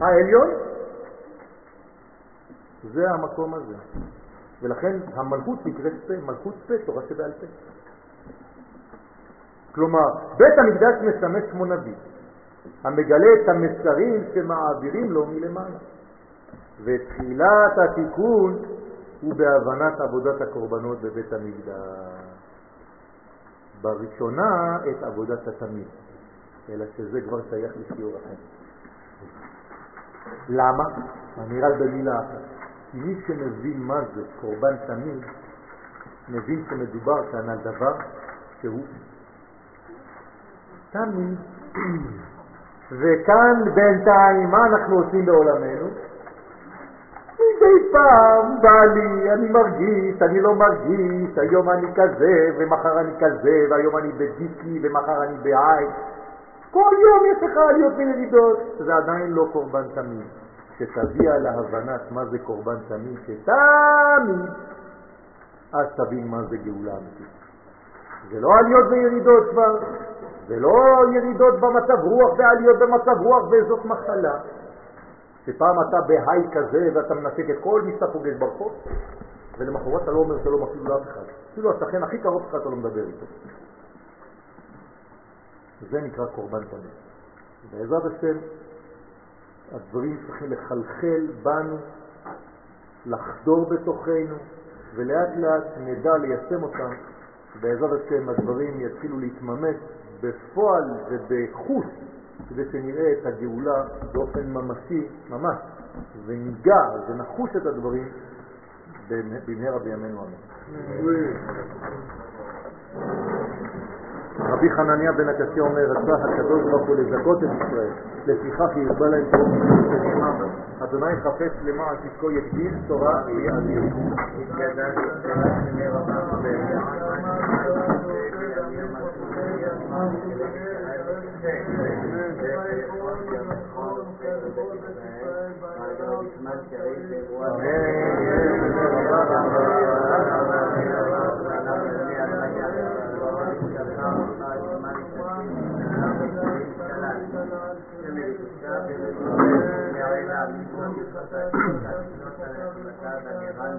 העליון, זה המקום הזה. ולכן המלכות נקראת פה, מלכות פה, תורה שבעל פה. כלומר, בית המקדש משמש כמו נביא, המגלה את המסרים שמעבירים לו מלמעלה. ותחילת התיקון הוא בהבנת עבודת הקורבנות בבית המקדש. בראשונה את עבודת התמיד, אלא שזה כבר שייך לשיעור אחר. למה? אני רק במילה אחת. מי שמבין מה זה קורבן תמיד, מבין שמדובר כאן על דבר שהוא תמיד. וכאן בינתיים, מה אנחנו עושים בעולמנו? מדי פעם בא לי, אני מרגיש, אני לא מרגיש, היום אני כזה, ומחר אני כזה, והיום אני בדיקי, ומחר אני בעי. כל יום יש לך עליות וירידות, זה עדיין לא קורבן תמיד. כשתגיע להבנת מה זה קורבן תמיד, שתמיד, אז תבין מה זה גאולה אמיתית. זה לא עליות וירידות כבר, זה לא ירידות במצב רוח ועליות במצב רוח, וזאת מחלה. שפעם אתה בהיי כזה ואתה מנשק את כל מי שאתה פוגש ברחוב, ולמחרת אתה לא אומר שלום אפילו לאף אחד. אפילו השכן הכי קרוב שלך אתה לא מדבר איתו. זה נקרא קורבן תמיד. בעזרת השם, הדברים צריכים לחלחל בנו, לחדור בתוכנו, ולאט לאט נדע ליישם אותם. בעזרת השם הדברים יתחילו להתממש בפועל ובחוש כדי שנראה את הגאולה באופן ממשי, ממש, וניגע ונחוש את הדברים במהרה בימינו אמן. רבי חנניה בן הקשיא אומר, רצה הקדוש ברוך הוא לזכות את ישראל, לפיכך ירבה להם טוב שנאמר, אדוני חפץ למען תזכו יגדיל תורה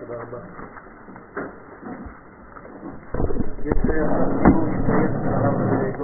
תודה רבה. Thank you.